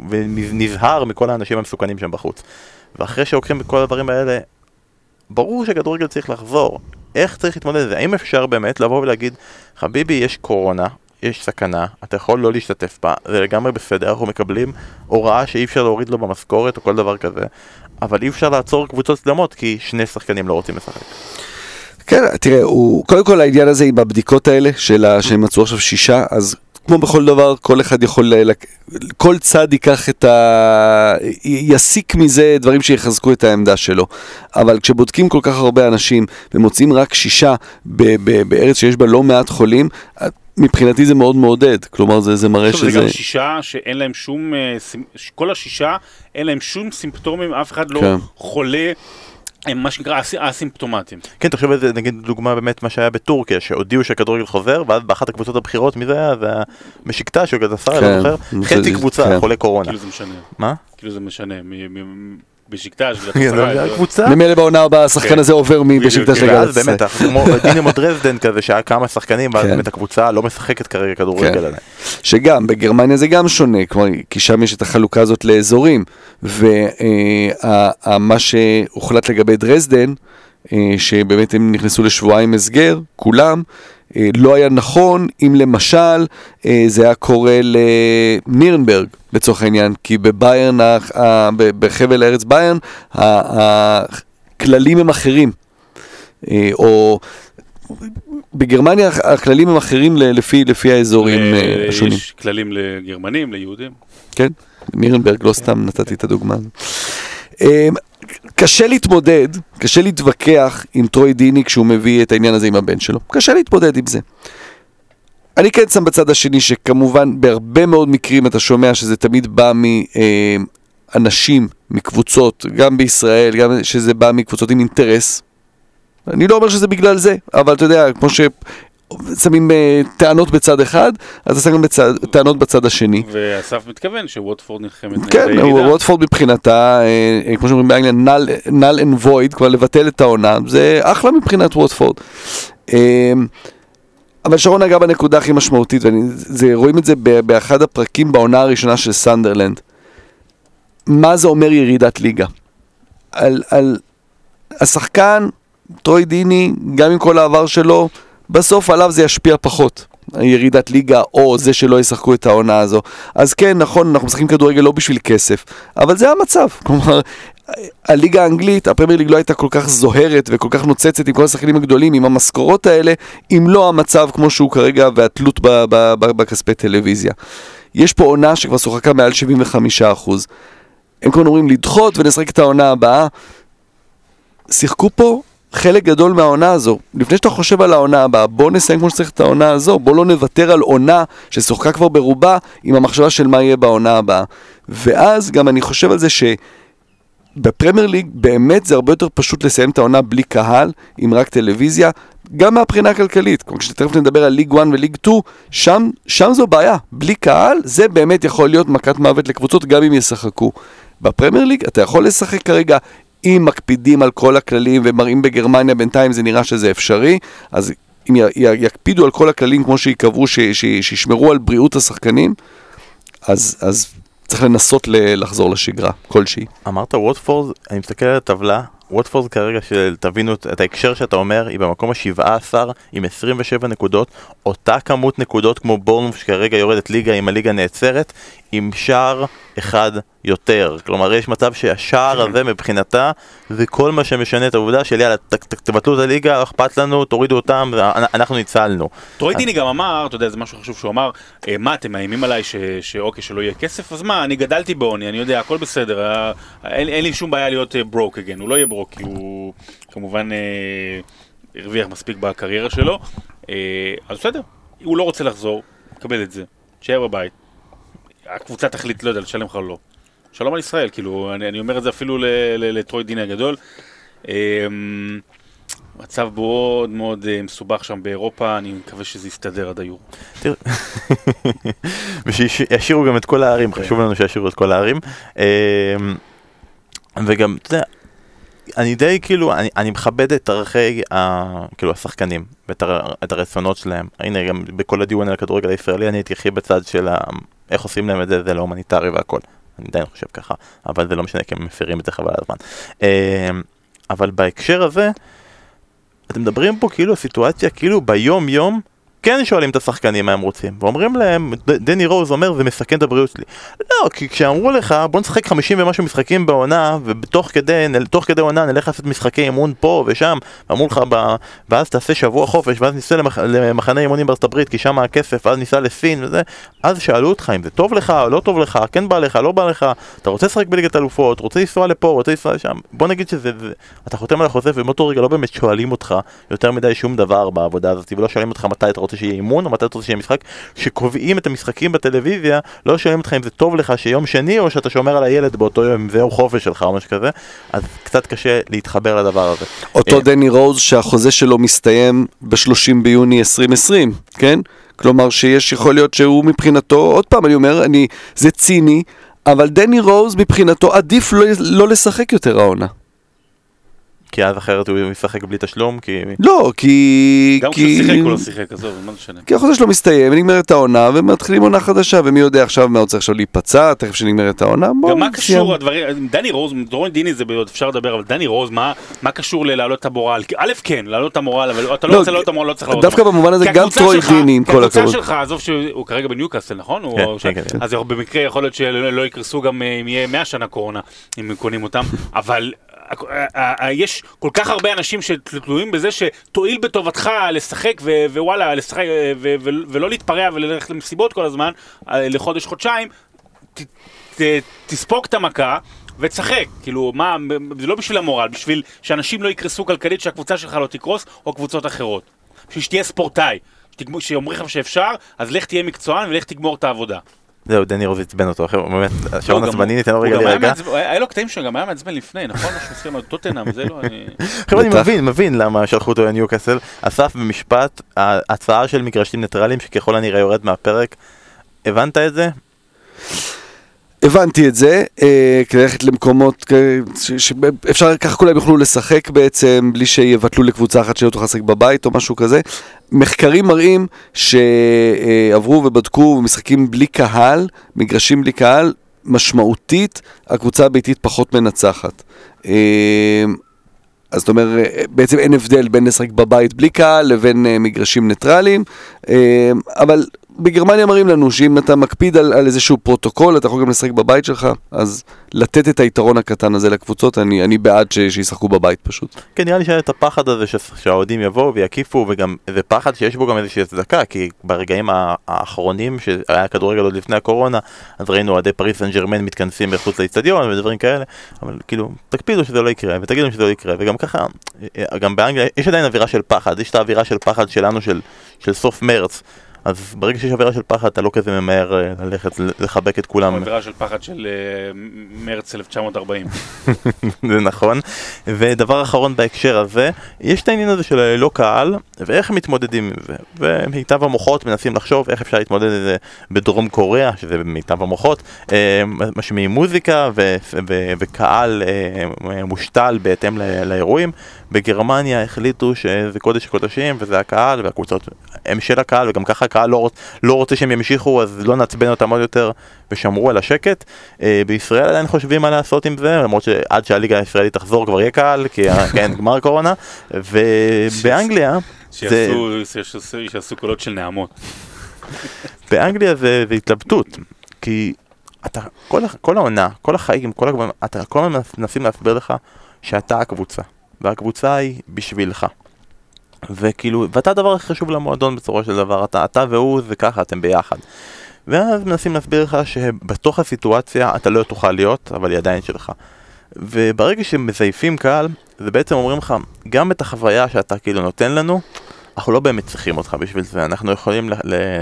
ונזהר מכל האנשים המסוכנים שם בחוץ. ואחרי שלוקחים את כל הדברים האלה, ברור שהכדורגל צריך לחזור. איך צריך להתמודד עם זה? האם אפשר באמת לבוא ולהגיד, חביבי, יש קורונה, יש סכנה, אתה יכול לא להשתתף בה, זה לגמרי בסדר, אנחנו מקבלים הוראה שאי אפשר להוריד לו במשכורת או כל דבר כזה, אבל אי אפשר לעצור קבוצות שלמות כי שני שחקנים לא רוצים לשחק. כן, תראה, הוא, קודם כל העניין הזה עם הבדיקות האלה, של שהם מצאו עכשיו שישה, אז כמו בכל דבר, כל אחד יכול, כל צד ייקח את ה... יסיק מזה דברים שיחזקו את העמדה שלו. אבל כשבודקים כל כך הרבה אנשים ומוצאים רק שישה בארץ שיש בה לא מעט חולים, מבחינתי זה מאוד מעודד. כלומר, זה, זה מראה עכשיו, זה שזה... גם שישה שאין להם שום, אה, כל השישה אין להם שום סימפטומים, אף אחד לא כן. חולה, הם מה שנקרא אס- אסימפטומטיים. כן, תחשוב על זה, נגיד דוגמה באמת מה שהיה בטורקיה, שהודיעו שהכדורגל חוזר, ואז באחת הקבוצות הבכירות, מי זה היה? זה המשקטה של גדסר, כן. לא זוכר? חצי קבוצה, כן. חולה קורונה. כאילו זה משנה, מה? כאילו זה משנה, כן, התוצאה, הקבוצה ממילא בעונה הבאה השחקן כן. הזה עובר מבשקטה של ואז גלת באמת, כמו דינמו דרזדן כזה, שהיה כמה שחקנים, ואז כן. באמת הקבוצה לא משחקת כרגע כדורגל כן. עליהם. שגם, בגרמניה זה גם שונה, כי שם יש את החלוקה הזאת לאזורים, ומה שהוחלט לגבי דרזדן, אה, שבאמת הם נכנסו לשבועיים הסגר, כולם, לא היה נכון אם למשל אה, זה היה קורה לנירנברג לצורך העניין, כי בביירן, ה- ה- ב- בחבל הארץ ביירן, הכללים הם אחרים. אה, או בגרמניה הכללים הם אחרים לפי, לפי האזורים אה, אה, השונים. יש כללים לגרמנים, ליהודים. כן, נירנברג, לא סתם נתתי את הדוגמה הזאת. קשה להתמודד, קשה להתווכח עם טרוי דיני כשהוא מביא את העניין הזה עם הבן שלו. קשה להתמודד עם זה. אני כן שם בצד השני שכמובן בהרבה מאוד מקרים אתה שומע שזה תמיד בא מאנשים, מקבוצות, גם בישראל, גם שזה בא מקבוצות עם אינטרס. אני לא אומר שזה בגלל זה, אבל אתה יודע, כמו ששמים אה, טענות בצד אחד, אז אתה שם גם בצד, טענות בצד השני. ואסף מתכוון שווטפורד נלחמת נגד כן, הירידה. ווטפורד מבחינתה, אה, אה, כמו שאומרים באנגליה, null- null and void, כבר לבטל את העונה, זה אחלה מבחינת ווטפורד. אה, אבל שרון נגע בנקודה הכי משמעותית, ורואים את זה ב- באחד הפרקים בעונה הראשונה של סנדרלנד. מה זה אומר ירידת ליגה? על, על השחקן, טרוי דיני, גם עם כל העבר שלו, בסוף עליו זה ישפיע פחות. ירידת ליגה או זה שלא ישחקו את העונה הזו. אז כן, נכון, אנחנו משחקים כדורגל לא בשביל כסף, אבל זה המצב. כלומר, הליגה האנגלית, הפרמייר ליג לא הייתה כל כך זוהרת וכל כך נוצצת עם כל השחקנים הגדולים, עם המשכורות האלה, אם לא המצב כמו שהוא כרגע והתלות בכספי טלוויזיה. יש פה עונה שכבר שוחקה מעל 75%. הם כאן אומרים לדחות ונשחק את העונה הבאה. שיחקו פה חלק גדול מהעונה הזו. לפני שאתה חושב על העונה הבאה, בוא נסיים כמו שצריך את העונה הזו, בוא לא נוותר על עונה ששוחקה כבר ברובה עם המחשבה של מה יהיה בעונה הבאה. ואז גם אני חושב על זה שבפרמייר ליג באמת זה הרבה יותר פשוט לסיים את העונה בלי קהל, עם רק טלוויזיה, גם מהבחינה הכלכלית. כמו כשתכף נדבר על ליג 1 וליג 2, שם, שם זו בעיה. בלי קהל, זה באמת יכול להיות מכת מוות לקבוצות גם אם ישחקו. בפרמייר ליג אתה יכול לשחק כרגע אם מקפידים על כל הכללים ומראים בגרמניה בינתיים זה נראה שזה אפשרי, אז אם י- י- יקפידו על כל הכללים כמו שייקבעו, ש- ש- שישמרו על בריאות השחקנים, אז, אז צריך לנסות ל- לחזור לשגרה כלשהי. אמרת ווטפורד, אני מסתכל על הטבלה, ווטפורד כרגע, של- תבינו את- ההקשר שאתה אומר, היא במקום ה-17 עם 27 נקודות, אותה כמות נקודות כמו בורנמוף שכרגע יורדת ליגה אם הליגה נעצרת, עם שער אחד יותר. כלומר, יש מצב שהשער הזה מבחינתה זה כל מה שמשנה את העובדה של יאללה, תבטלו את הליגה, לא אכפת לנו, תורידו אותם, אנחנו ניצלנו. טרוידיני גם אמר, אתה יודע, זה משהו חשוב שהוא אמר, "אה, מה אתם מאיימים עליי שאוקיי, שלא יהיה כסף? אז מה, אני גדלתי בעוני, אני יודע, הכל בסדר, אה, אין אין לי שום בעיה להיות ברוק אגן, הוא לא יהיה ברוק, כי הוא כמובן אה, הרוויח מספיק בקריירה שלו, אה, אז בסדר, הוא לא רוצה לחזור, קבל את זה, תשאר בבית, הקבוצה תחליט, לא יודע, לשלם לך או לא. שלום על ישראל, כאילו, אני, אני אומר את זה אפילו ל- ל- לטרוידיני הגדול. אה, מצב מאוד מאוד אה, מסובך שם באירופה, אני מקווה שזה יסתדר עד היורו. ושישאירו גם את כל הערים, כן. חשוב לנו שישאירו את כל הערים. אמ, וגם, אתה יודע, אני די כאילו, אני, אני מכבד את ערכי ה, כאילו השחקנים ואת הר, את הרצונות שלהם. הנה, גם בכל הדיון על הכדורגל הישראלי אני הייתי הכי בצד של ה, איך עושים להם את זה, זה לא הומניטרי והכל. אני עדיין חושב ככה, אבל זה לא משנה כי הם מפרים את זה חבל הזמן. אמ, אבל בהקשר הזה, אתם מדברים פה כאילו סיטואציה, כאילו ביום יום, כן שואלים את השחקנים מה הם רוצים, ואומרים להם, דני רוז אומר זה מסכן את הבריאות שלי. לא, כי כשאמרו לך בוא נשחק 50 ומשהו משחקים בעונה, ובתוך כדי, כדי עונה נלך לעשות משחקי אימון פה ושם, אמרו לך, ב... ואז תעשה שבוע חופש, ואז ניסע למח... למחנה אימונים בארצות הברית, כי שם הכסף, ואז ניסע לסין וזה, אז שאלו אותך אם זה טוב לך או לא טוב לך, כן בא לך, לא בא לך, אתה רוצה לשחק בליגת אלופות, רוצה לנסוע לפה, רוצה לנסוע לשם, בוא נגיד שזה, זה... אתה חותם על החוזה ובאותו רגע לא באמת שואלים אותך יותר מדי שום דבר בעבודה הזאת, ולא שואלים אותך מתי אתה רוצה שיהיה אימון או מתי אתה רוצה שיהיה משחק, כשקובעים את המשחקים בטלוויזיה, לא שואלים אותך אם זה טוב לך שיום שני או שאתה שומר על הילד באותו יום, זה יום חופש שלך או משהו כזה, אז קצת קשה להתחבר לדבר הזה. אותו אה, דני רוז שהחוזה שלו מסתיים ב-30 ביוני 2020, כן? כלומר שיש, יכול להיות שהוא מבחינתו, עוד פעם אני אומר, אני, זה ציני, אבל דני רוז מבחינתו עדיף לא, לא לשחק יותר העונה. כי אז אחרת הוא ישחק בלי תשלום, כי... לא, כי... גם כי... כשהוא שיחק הוא לא שיחק, עזוב, מה זה משנה. כי החוזה שלו מסתיים, נגמרת העונה, ומתחילים עונה חדשה, ומי יודע עכשיו מה הוא צריך עכשיו להיפצע, תכף שנגמרת העונה, בואו גם מה נסיים. קשור הדברים, דני רוז, דורון דיני זה עוד אפשר לדבר, אבל דני רוז, מה מה קשור ללהעלות את המורל? כי א' כן, להעלות את המורל, אבל אתה לא לא, רוצה להעלות את המורל, לא צריך להעלות דווקא. במובן הזה כי גם הקבוצה טרוי דיני, עם כי כל הקבוצה הכבוד. שלך, עזוב שהוא כרגע בניוקאסל, נכון? כן, כן, כן. אז במקרה יכול להיות שלא לא יקרסו גם אם יהיה 100 שנה קורונה, אם קונים אותם, אבל... יש כל כך הרבה אנשים שתלויים בזה שתואיל בטובתך לשחק ווואלה, לשחק אה, ולא להתפרע וללכת למסיבות כל הזמן אה, לחודש חודשיים, ת- ת- תספוג את המכה ותשחק, כאילו, מה, זה לא בשביל המורל, בשביל שאנשים לא יקרסו כלכלית, שהקבוצה שלך לא תקרוס, או קבוצות אחרות. בשביל שתהיה ספורטאי, שאומרים לך שאפשר, אז לך תהיה מקצוען ולך תגמור את העבודה. זהו, דני רוז עצבן אותו, אחר, באמת, השעון לא, עצבני, הוא- ניתן לו רגע להירגע. היה לו קטעים שגם היה מעצבן לפני, נכון? מה שהוא עושה עם טוטנאם, זה לא, אני... חבר'ה, אני. מבין, מבין למה שלחו אותו לניוקאסל. אסף, במשפט, ההצעה של מגרשים ניטרליים שככל הנראה יורד מהפרק, הבנת את זה? הבנתי את זה, אה, כדי ללכת למקומות שאפשר, ככה כולם יוכלו לשחק בעצם, בלי שיבטלו לקבוצה אחת שלא תוכל לשחק בבית או משהו כזה. מחקרים מראים שעברו ובדקו משחקים בלי קהל, מגרשים בלי קהל, משמעותית הקבוצה הביתית פחות מנצחת. אה, אז זאת אומרת, אה, בעצם אין הבדל בין לשחק בבית בלי קהל לבין אה, מגרשים ניטרליים, אה, אבל בגרמניה מראים לנו שאם אתה מקפיד על, על איזשהו פרוטוקול, אתה יכול גם לשחק בבית שלך, אז לתת את היתרון הקטן הזה לקבוצות, אני, אני בעד ש, שישחקו בבית פשוט. כן, נראה לי שהיה את הפחד הזה ש- שהאוהדים יבואו ויקיפו, וגם איזה פחד שיש בו גם איזושהי הצדקה, כי ברגעים האחרונים שהיה כדורגל עוד לפני הקורונה, אז ראינו אוהדי פריס סן ג'רמן מתכנסים מחוץ לאיצטדיון ודברים כאלה, אבל כאילו, תקפידו שזה לא יקרה, ותגידו שזה לא יקרה, וגם ככה, אה, גם באנגליה יש עדיין אווירה של פחד, יש את האווירה של פחד שלנו של, של סוף מרץ. אז ברגע שיש אווירה של פחד אתה לא כזה ממהר אה, ללכת לחבק את כולם עבירה של פחד של אה, מרץ 1940. זה נכון. ודבר אחרון בהקשר הזה, יש את העניין הזה של לא קהל, ואיך מתמודדים עם זה. ומיטב המוחות מנסים לחשוב איך אפשר להתמודד עם זה בדרום קוריאה, שזה מיטב המוחות, אה, משמיעים מוזיקה ו- ו- וקהל מושתל בהתאם לאירועים. בגרמניה החליטו שזה קודש הקודשים וזה הקהל והקבוצות הם של הקהל וגם ככה הקהל לא, לא רוצה שהם ימשיכו, אז לא נעצבן אותם עוד יותר, ושמרו על השקט. אה, בישראל עדיין חושבים מה לעשות עם זה, למרות שעד שהליגה הישראלית תחזור כבר יהיה קהל, כי ה- כן, גמר קורונה. ובאנגליה, שיעשו, קולות של נעמות. באנגליה זה, זה התלבטות, כי אתה, כל, כל העונה, כל החיים, כל הזמן, אתה כל הזמן מנסים להסביר לך שאתה הקבוצה, והקבוצה היא בשבילך. וכאילו, ואתה הדבר הכי חשוב למועדון בסופו של דבר, אתה, אתה והוא זה ככה, אתם ביחד. ואז מנסים להסביר לך שבתוך הסיטואציה אתה לא תוכל להיות, אבל היא עדיין שלך. וברגע שמזייפים קהל, זה בעצם אומרים לך, גם את החוויה שאתה כאילו נותן לנו, אנחנו לא באמת צריכים אותך בשביל זה, אנחנו יכולים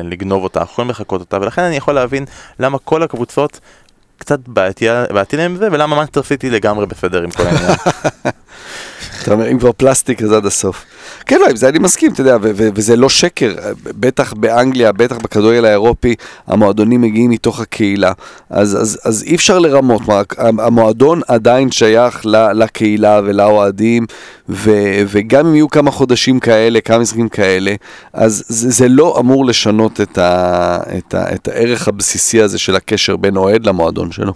לגנוב אותה, אנחנו יכולים לחקות אותה, ולכן אני יכול להבין למה כל הקבוצות קצת בעייתי להם זה, ולמה מנסטר סיטי לגמרי בסדר עם כל העניין. אתה אומר, אם כבר פלסטיק אז עד הסוף. כן, לא, עם זה אני מסכים, אתה יודע, וזה לא שקר, בטח באנגליה, בטח בכדורגל האירופי, המועדונים מגיעים מתוך הקהילה, אז, אז, אז אי אפשר לרמות, המועדון עדיין שייך ל- לקהילה ולאוהדים, וגם אם יהיו כמה חודשים כאלה, כמה משחקים כאלה, אז זה, זה לא אמור לשנות את, ה- את, ה- את הערך הבסיסי הזה של הקשר בין אוהד למועדון שלו.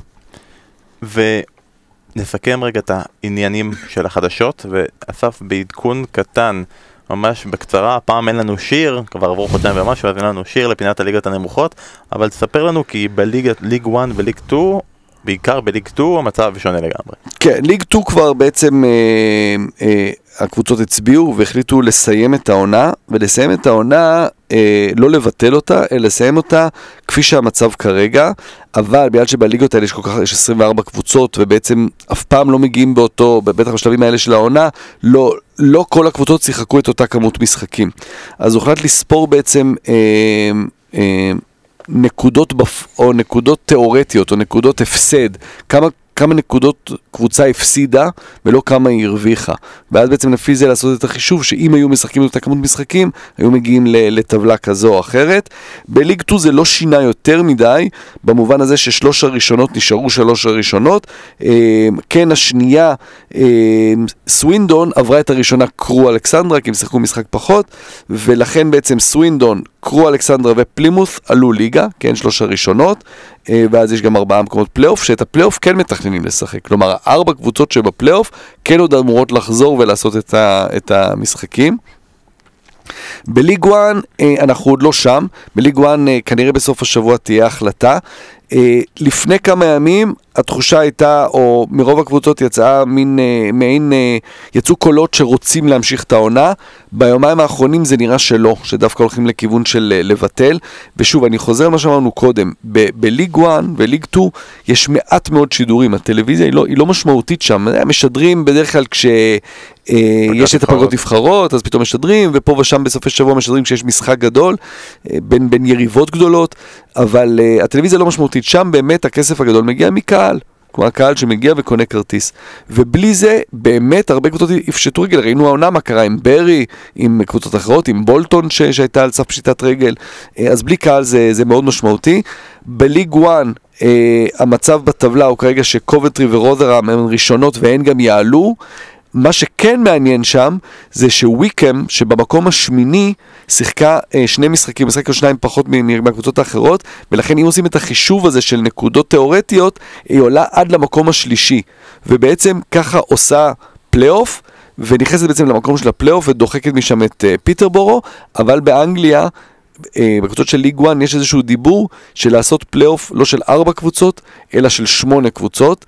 ונסכם רגע את העניינים של החדשות, ואסף בעדכון קטן, ממש בקצרה, הפעם אין לנו שיר, כבר עברו חודשיים ומשהו, אז אין לנו שיר לפינת הליגות הנמוכות, אבל תספר לנו כי בליגת ליג 1 וליג 2, בעיקר בליג 2, המצב שונה לגמרי. כן, ליג 2 כבר בעצם אה, אה, הקבוצות הצביעו והחליטו לסיים את העונה, ולסיים את העונה, אה, לא לבטל אותה, אלא לסיים אותה כפי שהמצב כרגע, אבל בגלל שבליגות האלה יש כל כך, יש 24 קבוצות, ובעצם אף פעם לא מגיעים באותו, בטח בשלבים האלה של העונה, לא, לא כל הקבוצות שיחקו את אותה כמות משחקים. אז הוחלט לספור בעצם... אה, אה, נקודות בפ... או נקודות תיאורטיות או נקודות הפסד, כמה, כמה נקודות קבוצה הפסידה ולא כמה היא הרוויחה. ואז בעצם לפי זה לעשות את החישוב שאם היו משחקים אותה כמות משחקים, היו מגיעים לטבלה כזו או אחרת. בליג 2 זה לא שינה יותר מדי, במובן הזה ששלוש הראשונות נשארו שלוש הראשונות. אה, כן, השנייה, אה, סווינדון עברה את הראשונה קרו אלכסנדרה, כי הם שיחקו משחק פחות, ולכן בעצם סווינדון, קרו אלכסנדרה ופלימוס עלו ליגה, כן, שלוש הראשונות, אה, ואז יש גם ארבעה מקומות פלייאוף, שאת הפלייאוף כן מתכננים לשחק. כלומר, ארבע קבוצות שבפלייאוף כן עוד אמורות לחזור ולעשות את, ה, את המשחקים. בליג 1 אה, אנחנו עוד לא שם, בליג 1 אה, כנראה בסוף השבוע תהיה החלטה. לפני כמה ימים התחושה הייתה, או מרוב הקבוצות יצאה מין, אה, מעין, אה, יצאו קולות שרוצים להמשיך את העונה. ביומיים האחרונים זה נראה שלא, שדווקא הולכים לכיוון של אה, לבטל. ושוב, אני חוזר למה שאמרנו קודם, בליג 1 וליג 2 יש מעט מאוד שידורים, הטלוויזיה היא לא, היא לא משמעותית שם, משדרים בדרך כלל כש... יש את הפגרות נבחרות, אז פתאום משדרים, ופה ושם בסופי שבוע משדרים כשיש משחק גדול, בין, בין יריבות גדולות, אבל הטלוויזיה לא משמעותית, שם באמת הכסף הגדול מגיע מקהל. כלומר, קהל שמגיע וקונה כרטיס. ובלי זה, באמת הרבה קבוצות יפשטו רגל. ראינו העונה מה קרה עם ברי, עם קבוצות אחרות, עם בולטון ש- שהייתה על סף פשיטת רגל. אה, אז בלי קהל זה, זה מאוד משמעותי. בליג 1, אה, המצב בטבלה הוא כרגע שקובטרי ורודרם הן ראשונות והן גם יעלו. מה שכן מעניין שם זה שוויקם שבמקום השמיני שיחקה אה, שני משחקים, משחק או שניים פחות מהקבוצות האחרות ולכן אם עושים את החישוב הזה של נקודות תיאורטיות היא עולה עד למקום השלישי. ובעצם ככה עושה פלייאוף ונכנסת בעצם למקום של הפלייאוף ודוחקת משם את אה, פיטרבורו אבל באנגליה אה, בקבוצות של ליג 1 יש איזשהו דיבור של לעשות פלייאוף לא של ארבע קבוצות אלא של שמונה קבוצות.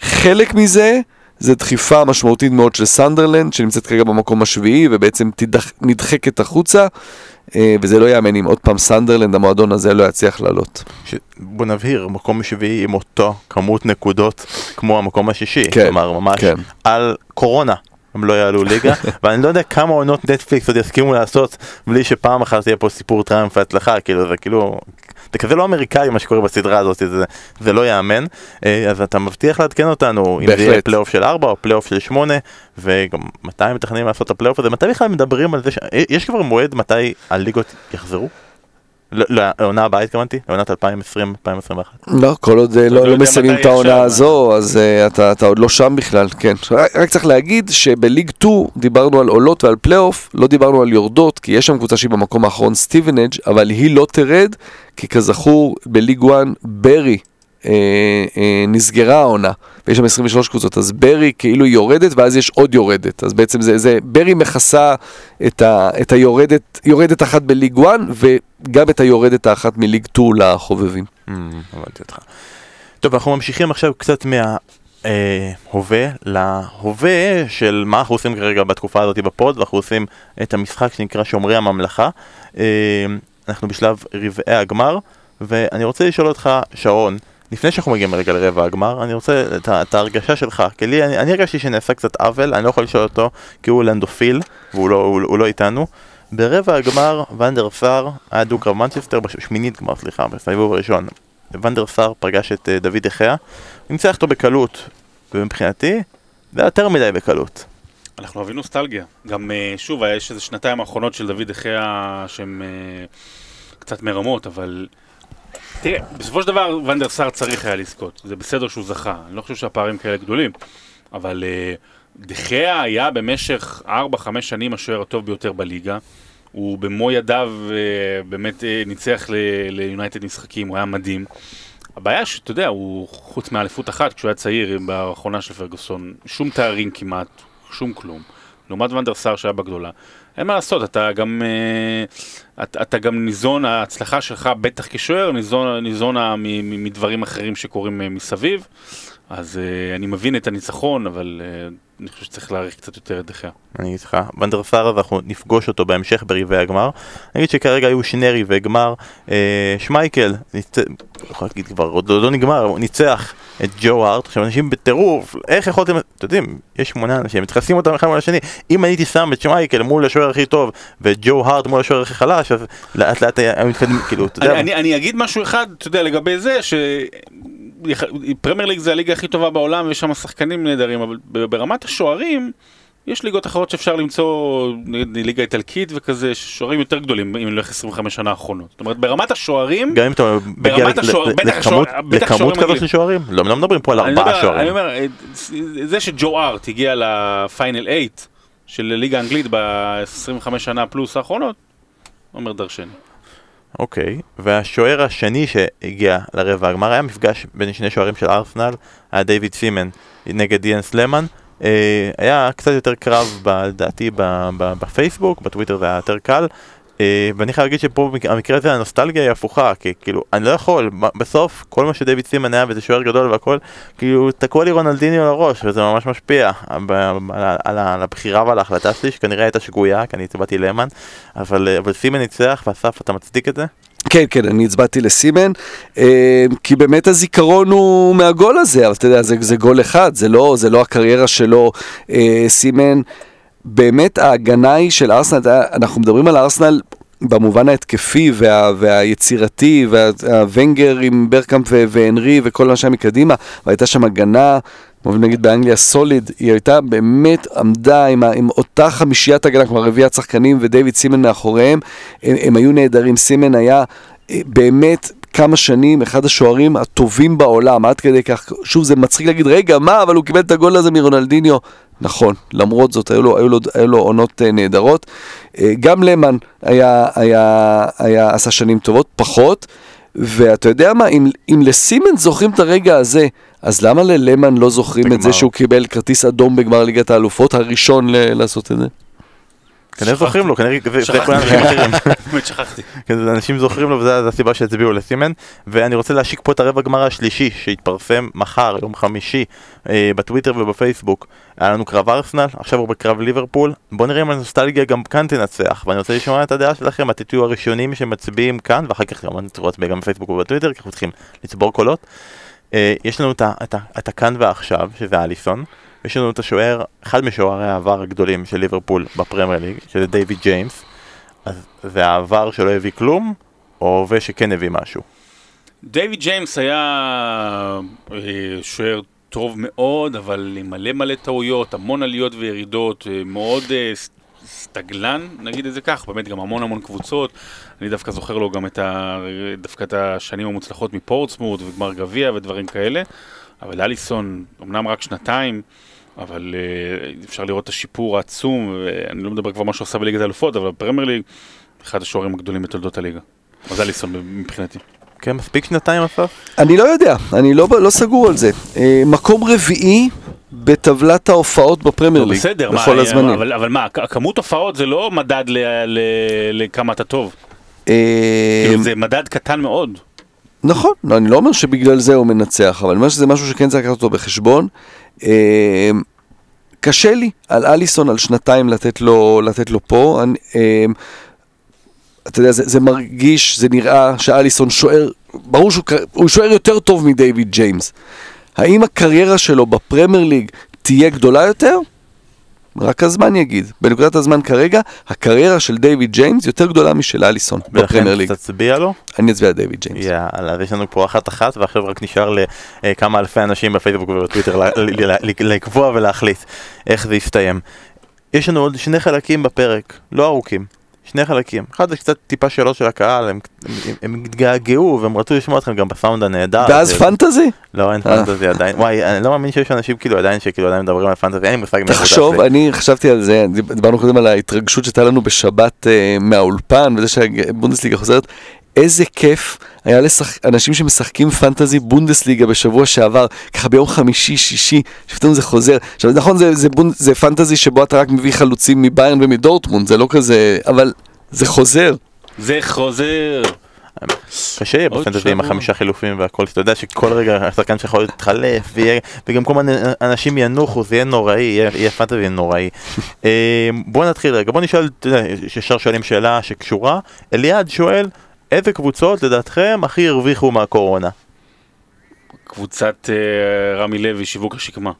חלק מזה זה דחיפה משמעותית מאוד של סנדרלנד, שנמצאת כרגע במקום השביעי, ובעצם תדח, נדחקת החוצה, אה, וזה לא יאמן אם עוד פעם סנדרלנד, המועדון הזה, לא יצליח לעלות. ש... בוא נבהיר, מקום שביעי עם אותו כמות נקודות כמו המקום השישי, כן, כלומר ממש כן. על קורונה. הם לא יעלו ליגה, ואני לא יודע כמה עונות נטפליקס עוד יסכימו לעשות בלי שפעם אחת יהיה פה סיפור triumph והצלחה, כאילו זה כאילו, זה כזה לא אמריקאי מה שקורה בסדרה הזאת, זה, זה לא ייאמן, אה, אז אתה מבטיח לעדכן אותנו אם זה יהיה בהחלט. פלייאוף של 4 או פלייאוף של 8, וגם מתי מתכננים לעשות את הפלייאוף הזה, מתי בכלל מדברים על זה, ש... אה, יש כבר מועד מתי הליגות יחזרו? לא, לא, לעונה הבאה התכוונתי, לעונת 2020-2021. לא, כל עוד אה, לא לא לא מסיימים את העונה הזו, אז אה, אתה עוד לא שם בכלל, כן. רק צריך להגיד שבליג 2 דיברנו על עולות ועל פלייאוף, לא דיברנו על יורדות, כי יש שם קבוצה שהיא במקום האחרון, סטיבנאג', אבל היא לא תרד, כי כזכור, בליג 1 ברי אה, נסגרה העונה, ויש שם 23 קבוצות, אז ברי כאילו יורדת, ואז יש עוד יורדת. אז בעצם זה, זה ברי מכסה את, ה, את היורדת, יורדת אחת בליג 1, וגם את היורדת האחת מליג 2 לחובבים. Mm, הבנתי אותך. טוב, אנחנו ממשיכים עכשיו קצת מההווה להווה של מה אנחנו עושים כרגע בתקופה הזאת בפוד, ואנחנו עושים את המשחק שנקרא שומרי הממלכה. אה, אנחנו בשלב רבעי הגמר, ואני רוצה לשאול אותך, שרון, לפני שאנחנו מגיעים רגע לרבע הגמר, אני רוצה את, את ההרגשה שלך, כי לי, אני, אני הרגשתי שנעשה קצת עוול, אני לא יכול לשאול אותו, כי הוא לנדופיל, והוא לא, הוא, הוא לא איתנו. ברבע הגמר, ונדר סאר היה דו-קרב מנצ'סטר, בשמינית גמר, סליחה, בסיבוב הראשון. ונדר סאר פגש את אה, דוד הוא ניצח אותו בקלות, ומבחינתי, זה יותר מדי בקלות. אנחנו אוהבים נוסטלגיה. גם, אה, שוב, יש איזה שנתיים האחרונות של דוד דחיה שהן אה, קצת מרמות, אבל... תראה, בסופו של דבר ונדר סאר צריך היה לזכות. זה בסדר שהוא זכה. אני לא חושב שהפערים כאלה גדולים. אבל אה, דחיה היה במשך 4-5 שנים השוער הטוב ביותר בליגה. הוא במו ידיו אה, באמת אה, ניצח ליונייטד משחקים, הוא היה מדהים. הבעיה שאתה יודע, הוא חוץ מאליפות אחת כשהוא היה צעיר באחרונה של פרגוסון, שום תארים כמעט, שום כלום. לעומת ונדר סאר שהיה בגדולה. אין מה לעשות, אתה גם, אה, אתה, אתה גם ניזון, ההצלחה שלך בטח כשוער, ניזון, ניזונה מ- מדברים אחרים שקורים אה, מסביב. אז אה, אני מבין את הניצחון, אבל אה, אני חושב שצריך להעריך קצת יותר את דחיה. אני אגיד לך, ונדר סאר הזה אנחנו נפגוש אותו בהמשך ברבעי הגמר. אני אגיד שכרגע היו שני רבעי גמר. אה, שמייקל, ניצ... לא יכול להגיד כבר, עוד לא ניגמר, הוא ניצח את ג'ו הארט. עכשיו אנשים בטירוף, איך יכולתם, אתם יודעים, יש שמונה אנשים, מתייחסים אותם אחד מול השני. אם הייתי שם את שמייקל מול השוער הכי טוב ואת ג'ו הארט מול השוער הכי חלש, אז לאט לאט היה- היו מתקדמים, כאילו, אתה יודע. אני, אני, אני אגיד משהו אחד, אתה יודע, לגבי זה, שפרמייר ליג זה הליגה הכי טובה בעולם ויש שם שחקנים נהדרים, אבל ברמת השוערים, יש ליגות אחרות שאפשר למצוא, ליגה איטלקית וכזה, שוערים יותר גדולים, אם נלך 25 שנה האחרונות. זאת אומרת, ברמת השוערים, גם אם אתה מגיע לכמות- שוערים כזאת. של שוערים, לא לא מדברים פה על אני ארבעה מדבר- אני שוערים. אומר, זה שג'ו ארט הגיע לפיינל 8 של ליגה האנגלית ב-25 שנה פלוס האחרונות, אומר דרשני. אוקיי, והשוער השני שהגיע לרבע הגמר היה מפגש בין שני שוערים של ארסנל, היה דיוויד סימן נגד דיאן סלמן. אה, היה קצת יותר קרב לדעתי בפייסבוק, בטוויטר זה היה יותר קל. אה, ואני חייב להגיד שפה המקרה הזה הנוסטלגיה היא הפוכה, כי כאילו, אני לא יכול, בסוף כל מה שדייוויד סימן היה וזה שוער גדול והכל, כאילו תקעו לי רונלדיניו לראש וזה ממש משפיע על, הבחירה ועל ההחלטה שלי שכנראה הייתה שגויה, כי אני הצבעתי למן, אבל, אה, אבל סימן ניצח ואסף אתה מצדיק את זה? כן, כן, אני הצבעתי לסימן, אה, כי באמת הזיכרון הוא מהגול הזה, אבל אתה יודע, זה, זה גול אחד, זה לא, זה לא הקריירה שלו. סימן, באמת ההגנה היא של ארסנל, אנחנו מדברים על ארסנל במובן ההתקפי וה, והיצירתי, והוונגר עם ברקאמפ והנרי וכל מה שהיה מקדימה, והייתה שם הגנה. נגיד באנגליה סוליד, היא הייתה באמת עמדה עם, עם אותה חמישיית הגנה, כלומר רביעיית שחקנים ודייוויד סימן מאחוריהם, הם, הם היו נהדרים, סימן היה אה, באמת כמה שנים אחד השוערים הטובים בעולם, עד כדי כך, שוב זה מצחיק להגיד, רגע, מה, אבל הוא קיבל את הגול הזה מרונלדיניו. נכון, למרות זאת, היו לו, היו לו, היו לו עונות אה, נהדרות. אה, גם למן היה, היה, היה, עשה שנים טובות, פחות. ואתה יודע מה, אם, אם לסימן זוכרים את הרגע הזה, אז למה ללמן לא זוכרים את זה בגמר. שהוא קיבל כרטיס אדום בגמר ליגת האלופות, הראשון לעשות את זה? כנראה. זוכרים לו, כנראה זה- זה שכחתי. באמת אנשים זוכרים לו וזה הסיבה שהצביעו לסימן. ואני רוצה להשיק פה את הרבע גמר השלישי שיתפרסם מחר, יום חמישי אה, בטוויטר ובפייסבוק. היה לנו קרב ארסנל, עכשיו הוא בקרב ליברפול. בוא נראה אם הנוסטלגיה גם כאן תנצח ואני רוצה לשמוע את הדעה שלכם, אתם תהיו הראשונים שמצביעים כאן ואחר כך כמובן תוכלו להצביע גם בפייסבוק ובטוויטר כי אנחנו צריכים לצבור קולות. אה, יש לנו את הכאן ועכשיו שזה אליסון יש לנו את השוער, אחד משוערי העבר הגדולים של ליברפול בפרמייר ליג, שזה דיוויד ג'יימס אז זה העבר שלא הביא כלום, או הווה שכן הביא משהו. דיוויד ג'יימס היה אה, שוער טוב מאוד, אבל עם מלא מלא טעויות, המון עליות וירידות, אה, מאוד אה, סטגלן, נגיד את זה כך, באמת גם המון המון קבוצות. אני דווקא זוכר לו גם את, ה... דווקא את השנים המוצלחות מפורטסמוט וגמר גביע ודברים כאלה. אבל אליסון, אמנם רק שנתיים, אבל אה, אפשר לראות את השיפור העצום, ואני לא מדבר כבר מה שהוא עשה בליגת האלופות, אבל בפרמייר ליג, אחד השוערים הגדולים בתולדות הליגה. אז אליסון מבחינתי. כן, מספיק שנתיים אסף? אני לא יודע, אני לא, לא סגור על זה. אה, מקום רביעי בטבלת ההופעות בפרמייר לא, ליג. בסדר, מה, בכל הזמנים. אבל, אבל מה, כמות הופעות זה לא מדד ל- ל- לכמה אתה טוב. אה, כאילו, זה מדד קטן מאוד. נכון, לא, אני לא אומר שבגלל זה הוא מנצח, אבל אני אומר שזה משהו שכן צריך לקחת אותו בחשבון. קשה לי על אליסון על שנתיים לתת לו, לתת לו פה. אני, אה, אתה יודע, זה, זה מרגיש, זה נראה שאליסון שוער, ברור שהוא שוער יותר טוב מדייוויד ג'יימס. האם הקריירה שלו בפרמייר ליג תהיה גדולה יותר? רק הזמן יגיד. בנקודת הזמן כרגע, הקריירה של דיוויד ג'יימס יותר גדולה משל אליסון בפרמייר ולכן ליג. תצביע לו? אני אצביע על דיוויד ג'יימס. יאללה, אז יש לנו פה אחת אחת, ועכשיו רק נשאר לכמה אלפי אנשים בפייסבוק ובטוויטר לקבוע ולהחליט איך זה יסתיים. יש לנו עוד שני חלקים בפרק, לא ארוכים. שני חלקים. אחד זה קצת טיפה שאלות של הקהל, הם, הם, הם התגעגעו והם רצו לשמוע אתכם גם בסאונד הנהדר. ואז פנטזי? לא, אין אה. פנטזי עדיין. וואי, אני לא מאמין שיש אנשים כאילו עדיין שכאילו עדיין מדברים על פנטזי, אין לי מושג תחשוב. אני חשבתי על זה, דיב- דיברנו קודם על ההתרגשות שהייתה לנו בשבת אה, מהאולפן, וזה שהבונדסליגה חוזרת. איזה כיף היה לאנשים שמשחקים פנטזי בונדסליגה בשבוע שעבר, ככה ביום חמישי, שישי, שפתאום זה חוזר. עכשיו נכון, זה, זה, בונד, זה פנטזי שבו אתה רק מביא חלוצים מביירן ומדורטמונד, זה לא כזה, אבל זה חוזר. זה חוזר. קשה יהיה בפנטזי עם. החמישה חילופים והכל, שאתה יודע שכל רגע השחקן שלך יכול להתחלף, ויהיה- וגם כל מיני אנשים ינוחו, זה יהיה נוראי, יהיה יהיה פנטזי נוראי. אה, בוא נתחיל רגע, בוא נשאל, אתה ישר שואלים שאלה שקשורה, אליעד שואל, איזה קבוצות לדעתכם הכי הרוויחו מהקורונה? קבוצת אה, רמי לוי, שיווק השקמה.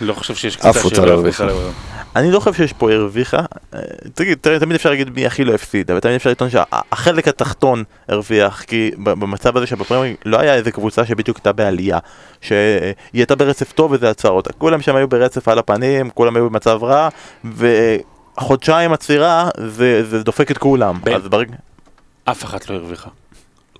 לא חושב שיש קבוצה שלא לא הרוויחה. אני לא חושב שיש פה הרוויחה, אה, תגיד, תמיד אפשר להגיד מי הכי לא הפסיד, אבל תמיד אפשר לטעון שהחלק התחתון הרוויח, כי ב- במצב הזה שבפרמייר לא היה איזה קבוצה שבדיוק הייתה בעלייה, שהיא הייתה ברצף טוב וזה עצר אותה, כולם שם היו ברצף על הפנים, כולם היו במצב רע, וחודשיים עצירה זה, זה דופק את כולם, בן. אז ברגע... אף אחת לא הרוויחה.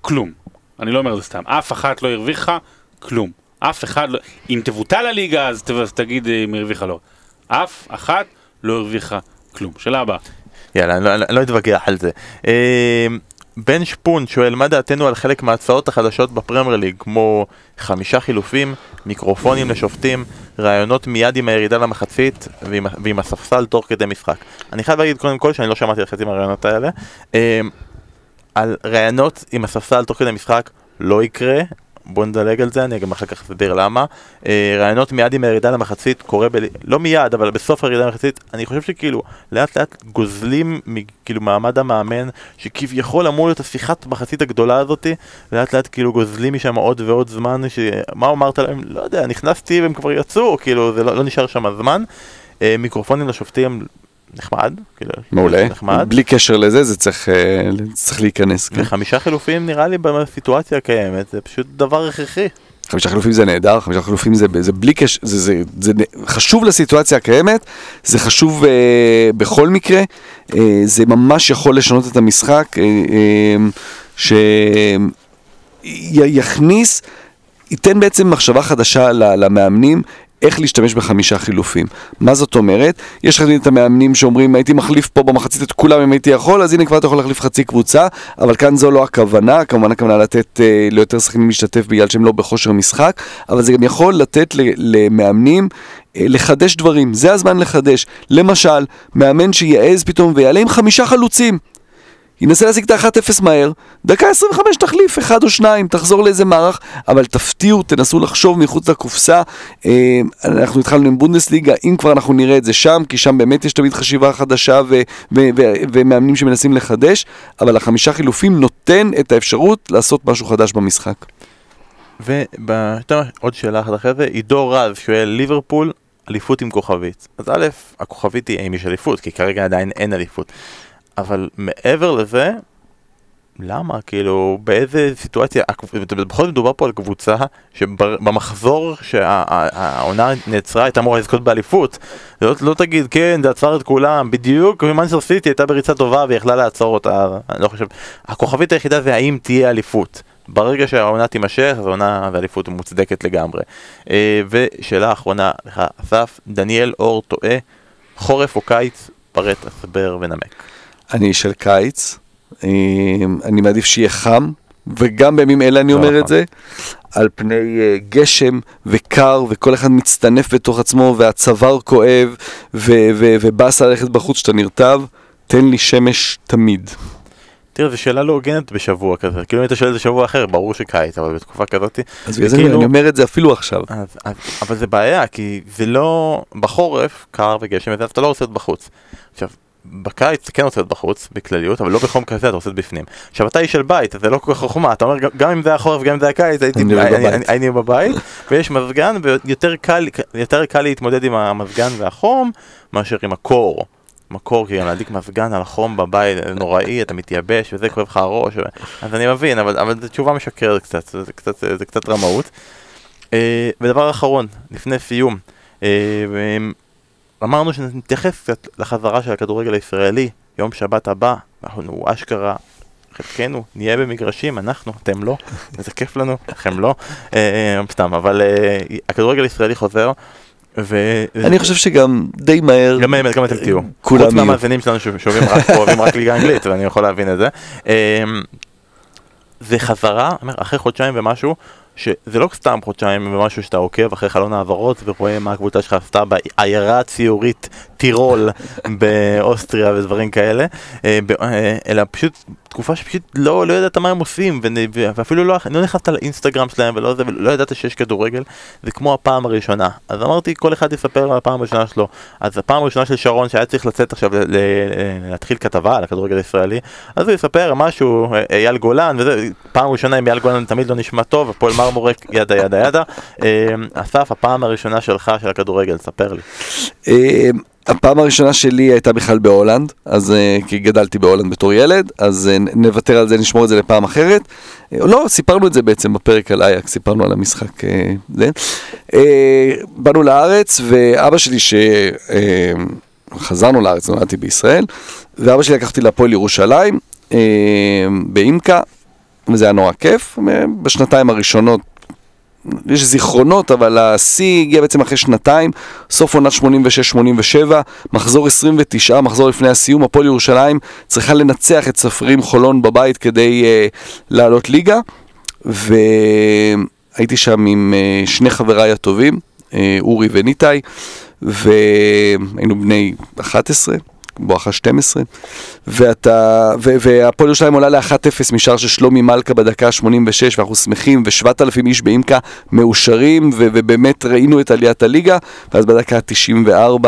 כלום. אני לא אומר את זה סתם. אף אחת לא הרוויחה כלום. אף אחד לא... אם תבוטל הליגה אז תגיד אה, אם הרוויחה לא. אף אחת לא הרוויחה כלום. שאלה הבאה. יאללה, אני לא, לא אתווכח על זה. אה, בן שפון שואל מה דעתנו על חלק מההצעות החדשות בפרמייר ליג, כמו חמישה חילופים, מיקרופונים לשופטים, רעיונות מיד עם הירידה למחצית ועם, ועם הספסל תוך כדי משחק. אני חייב להגיד קודם כל שאני לא שמעתי על חצי מהרעיונות האלה. אה, על רעיונות עם הספסל תוך כדי משחק לא יקרה. בוא נדלג על זה, אני גם אחר כך אסביר למה. אה, רעיונות מיד עם הירידה למחצית קורה, ב... לא מיד, אבל בסוף הירידה למחצית, אני חושב שכאילו לאט לאט גוזלים מ- כאילו מעמד המאמן, שכביכול אמור להיות השיחת מחצית הגדולה הזאתי, לאט לאט כאילו גוזלים משם עוד ועוד זמן, שמה אמרת להם? לא יודע, נכנסתי והם כבר יצאו, כאילו זה לא, לא נשאר שם זמן. אה, מיקרופונים לשופטים נחמד, כאילו, מעולה. נחמד. בלי קשר לזה, זה צריך, אה, צריך להיכנס. כן. וחמישה חילופים נראה לי בסיטואציה הקיימת, זה פשוט דבר הכרחי. חמישה חילופים זה נהדר, חמישה חילופים זה, זה בלי קשר, זה, זה, זה, נ- חשוב לסיטואציה הקיימת, זה חשוב אה, בכל מקרה, אה, זה ממש יכול לשנות את המשחק, אה, אה, שיכניס, ייתן בעצם מחשבה חדשה למאמנים. איך להשתמש בחמישה חילופים. מה זאת אומרת? יש לך את המאמנים שאומרים הייתי מחליף פה במחצית את כולם אם הייתי יכול, אז הנה כבר אתה יכול להחליף חצי קבוצה, אבל כאן זו לא הכוונה, כמובן הכוונה לתת אה, ליותר שחקנים להשתתף בגלל שהם לא בכושר משחק, אבל זה גם יכול לתת למאמנים אה, לחדש דברים, זה הזמן לחדש. למשל, מאמן שיעז פתאום ויעלה עם חמישה חלוצים. ינסה להשיג את ה-1-0 מהר, דקה 25 תחליף, אחד או שניים, תחזור לאיזה מערך, אבל תפתיעו, תנסו לחשוב מחוץ לקופסה. אה, אנחנו התחלנו עם בונדסליגה, אם כבר אנחנו נראה את זה שם, כי שם באמת יש תמיד חשיבה חדשה ו- ו- ו- ומאמנים שמנסים לחדש, אבל החמישה חילופים נותן את האפשרות לעשות משהו חדש במשחק. ועוד שאלה אחת אחרי זה, עידו רז שואל ליברפול, אליפות עם כוכבית. אז א', הכוכבית היא האם יש אליפות, כי כרגע עדיין אין אליפות. אבל מעבר לזה, למה? כאילו, באיזה סיטואציה, בכל זאת מדובר פה על קבוצה שבמחזור שהעונה נעצרה הייתה אמורה לזכות באליפות. לא, לא תגיד, כן, זה עצר את כולם, בדיוק, ומנצ'סטר סיטי הייתה בריצה טובה ויכלה לעצור אותה, אני לא חושב. הכוכבית היחידה זה האם תהיה אליפות. ברגע שהעונה תימשך, אז העונה ואליפות מוצדקת לגמרי. אה, ושאלה אחרונה לך, אסף, דניאל אור טועה, חורף או קיץ, פרט, הסבר ונמק. אני של קיץ, אה, אני מעדיף שיהיה חם, וגם בימים אלה אני לא אומר. את זה, על פני אה, גשם וקר, וכל אחד מצטנף בתוך עצמו, והצוואר כואב, ובאסה ללכת בחוץ שאתה נרטב, תן לי שמש תמיד. תראה, זו שאלה לא הוגנת בשבוע כזה, כאילו אם אתה שואל את זה שבוע אחר, ברור שקיץ, אבל בתקופה כזאת... אז בגלל זה אני אומר את זה אפילו עכשיו. אבל זה בעיה, כי זה לא... בחורף, קר וגשם אז אתה לא רוצה להיות בחוץ. עכשיו, בקיץ אתה כן רוצה להיות בחוץ, בכלליות, אבל לא בחום כזה, אתה רוצה להיות בפנים. עכשיו, אתה איש של בית, זה לא כל כך חוכמה, אתה אומר, גם- אם זה היה חורף, גם אם זה היה קיץ, הייתי אני אוהב אני- בבית. אני- הייתי בבית, ויש מזגן, ויותר קל, יותר קל להתמודד עם המזגן והחום, מאשר עם הקור. מקור, כי גם להדליק מזגן על החום בבית זה נוראי, אתה מתייבש וזה כואב לך הראש, ו... אז אני מבין, אבל, אבל זו תשובה משקרת קצת, זה קצת, זה קצת רמאות. אה, ודבר אחרון, לפני סיום, אה, אמרנו שנתייחס קצת לחזרה של הכדורגל הישראלי, יום שבת הבא, אנחנו אשכרה, חלקנו נהיה במגרשים, אנחנו, אתם לא, וזה כיף לנו, לכם לא, אה, אה, סתם, אבל אה, הכדורגל הישראלי חוזר, ו... אני חושב שגם די מהר, גם הם, גם אתם תהיו. כולם חוץ יהיו. מהמאזינים שלנו שאוהבים רק אוהבים רק ליגה אנגלית, ואני יכול להבין את זה. זה חזרה, אחרי חודשיים ומשהו, שזה לא סתם חודשיים ומשהו שאתה עוקב אחרי חלון העברות ורואה מה הקבוצה שלך עשתה בעיירה הציורית טירול באוסטריה ודברים כאלה, אה, אה, אלא פשוט תקופה שפשוט לא, לא ידעת מה הם עושים, ונ- ואפילו לא, לא נכנסת לאינסטגרם שלהם ולא זה, ולא ידעת שיש כדורגל, זה כמו הפעם הראשונה. אז אמרתי, כל אחד יספר על הפעם הראשונה שלו. אז הפעם הראשונה של שרון, שהיה צריך לצאת עכשיו, ל- ל- להתחיל כתבה על הכדורגל הישראלי, אז הוא יספר משהו, אה, אייל גולן, וזה, פעם ראשונה עם אייל גולן תמיד לא נשמע טוב, הפועל מרמורק, yada yada yada. אה, אסף, הפעם הראשונה שלך של הכדורגל, ספר לי. הפעם הראשונה שלי הייתה בכלל בהולנד, אז אה, כי גדלתי בהולנד בתור ילד, אז אה, נוותר על זה, נשמור את זה לפעם אחרת. אה, לא, סיפרנו את זה בעצם בפרק על אייקס, סיפרנו על המשחק זה. באנו לארץ, ואבא שלי, שחזרנו לארץ, נולדתי בישראל, ואבא שלי לקח אותי להפועל ירושלים, באימקה, וזה היה נורא כיף. בשנתיים הראשונות יש זיכרונות, אבל השיא הגיע בעצם אחרי שנתיים, סוף עונת 86-87, מחזור 29, מחזור לפני הסיום, הפועל ירושלים צריכה לנצח את ספרים חולון בבית כדי uh, לעלות ליגה, והייתי שם עם uh, שני חבריי הטובים, uh, אורי וניתאי, והיינו בני 11. בואכה 12, ואתה, ו- והפועל ירושלים עולה ל-1-0 משער של שלומי מלכה בדקה ה-86, ואנחנו שמחים, ו-7,000 איש באימקה מאושרים, ו- ובאמת ראינו את עליית הליגה, ואז בדקה ה-94,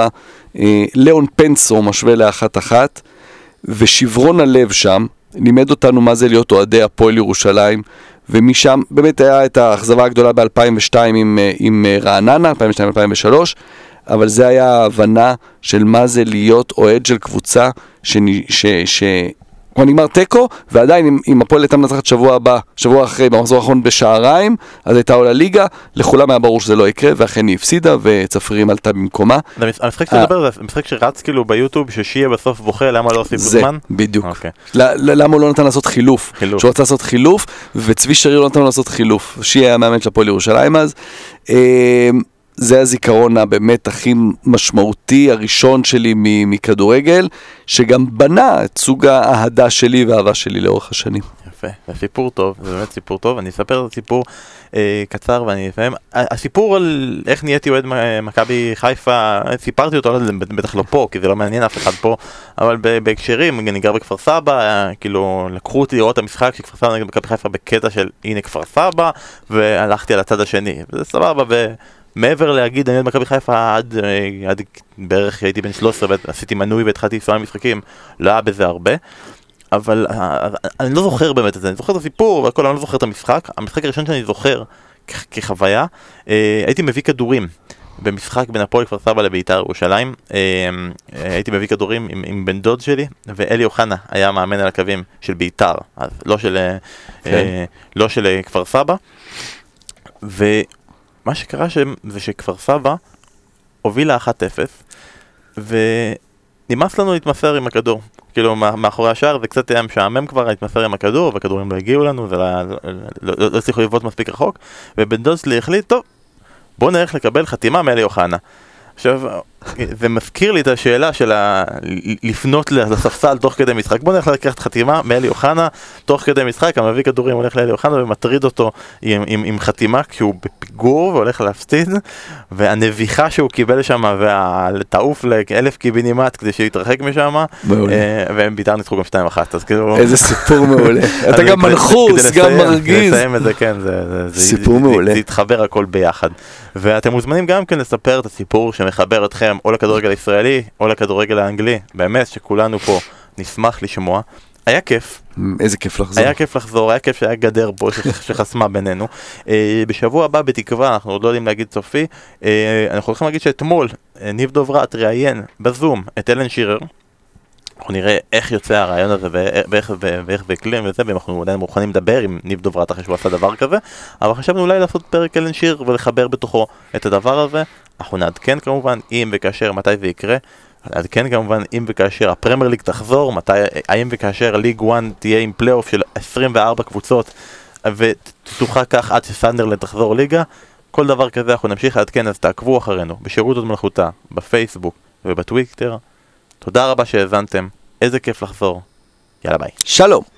אה, ליאון פנסו משווה לאחת-אחת, ושברון הלב שם לימד אותנו מה זה להיות אוהדי הפועל ירושלים, ומשם באמת היה את האכזבה הגדולה ב-2002 עם, אה, עם אה, רעננה, 2002-2003, אבל זה היה ההבנה של מה זה להיות אוהד של קבוצה שאני- ש... ש... כבר נגמר תיקו, ועדיין אם, הפועל הייתה מנצחת שבוע הבא, שבוע אחרי, במחזור האחרון בשעריים, אז הייתה עולה ליגה, לכולם היה ברור שזה לא יקרה, ואכן היא הפסידה, וצפרירים עלתה במקומה. זה המש- המשחק שאתה אה. מדבר זה המשחק שרץ כאילו ביוטיוב, ששיה בסוף בוכה, למה לא זה, זמן? בדיוק. אוקיי. למה הוא לא נתן לעשות חילוף? חילוף. שהוא רצה לעשות חילוף, וצבי שריר לא נתן לעשות חילוף. שיהיה היה המאמן של הפועל ירושלים אז. זה הזיכרון הבאמת הכי משמעותי הראשון שלי מכדורגל, שגם בנה את סוג האהדה שלי והאהבה שלי לאורך השנים. יפה, זה סיפור טוב, זה באמת סיפור טוב, אני אספר סיפור אה, קצר ואני אסיים. הסיפור על איך נהייתי אוהד מכבי חיפה, סיפרתי אותו, בטח לא פה, כי זה לא מעניין אף אחד פה, אבל בהקשרים, אני גר בכפר סבא, אה, כאילו לקחו אותי לראות את המשחק של כפר סבא נגד מכבי חיפה בקטע של הנה כפר סבא, והלכתי על הצד השני, וזה סבבה, ו... מעבר להגיד אני אוהד מכבי חיפה עד, אה, עד בערך הייתי בן 13 ועשיתי מנוי והתחלתי לנסוע למשחקים, לא היה בזה הרבה. אבל אה, אני לא זוכר באמת את זה, אני זוכר את הסיפור והכל, אני לא זוכר את המשחק. המשחק הראשון שאני זוכר כחוויה, אה, הייתי מביא כדורים. במשחק בין הפועל כפר סבא לבית"ר ירושלים. אה, אה, הייתי מביא כדורים עם, עם בן דוד שלי, ואלי אוחנה היה מאמן על הקווים של בית"ר, אז לא של, אה, כן. אה, לא של אה, כפר סבא. ומה שקרה שם זה שכפר סבא הובילה 1-0, ונמאס לנו להתמסר עם הכדור. כאילו מה- מאחורי השער זה קצת היה משעמם כבר להתמסר עם הכדור, והכדורים לא הגיעו לנו, זה לא- לא- לא לא הצליחו לבעוט מספיק רחוק, ובן דוד שלי החליט, טוב, בוא נלך לקבל חתימה מאלי אוחנה. עכשיו, זה מזכיר לי את השאלה של ה... לפנות לספסל תוך כדי משחק. בוא נלך לקחת חתימה מאלי אוחנה תוך כדי משחק, המביא כדורים הולך לאלי אוחנה ומטריד אותו עם, עם, עם חתימה כי הוא בפיגור והולך להפסיד, והנביחה שהוא קיבל שם ולתעוף לאלף קיבינימט כדי שיתרחק משם. אה, והם בית"ר ניצחו גם 2-1, אז כאילו... איזה סיפור מעולה. אתה גם מנחוס, גם מרגיז. לסיים את זה, כן, זה, זה, זה, סיפור זה, מעולה. זה, זה יתחבר הכל ביחד. ואתם מוזמנים גם כן לספר את הסיפור שמחבר אתכם או לכדורגל הישראלי או לכדורגל האנגלי, באמת שכולנו פה נשמח לשמוע. היה כיף, איזה כיף לחזור. היה כיף לחזור, היה כיף שהיה גדר פה שחסמה בינינו. אה, בשבוע הבא בתקווה, אנחנו עוד לא יודעים להגיד סופי, אה, אנחנו הולכים להגיד שאתמול אה, ניב דוברת ראיין בזום את אלן שירר. אנחנו נראה איך יוצא הרעיון הזה ואיך- ואיך זה יקלם וזה, ואנחנו עדיין מוכנים לדבר עם ניב דוברת אחרי שהוא עשה דבר כזה, אבל חשבנו אולי לעשות פרק אלן שיר ולחבר בתוכו את הדבר הזה. אנחנו נעדכן כמובן אם וכאשר מתי זה יקרה. נעדכן כמובן אם וכאשר הפרמייר ליג תחזור, מתי, האם וכאשר ליג 1 תהיה עם פלייאוף של 24 קבוצות ותתוחק כך עד שסנדרלנד תחזור ליגה. כל דבר כזה אנחנו נמשיך לעדכן אז תעקבו אחרינו בשירות הוד מלכותה, בפייסבוק ובטוויטר. תודה רבה שהאזנתם, איזה כיף לחזור. יאללה ביי. שלום.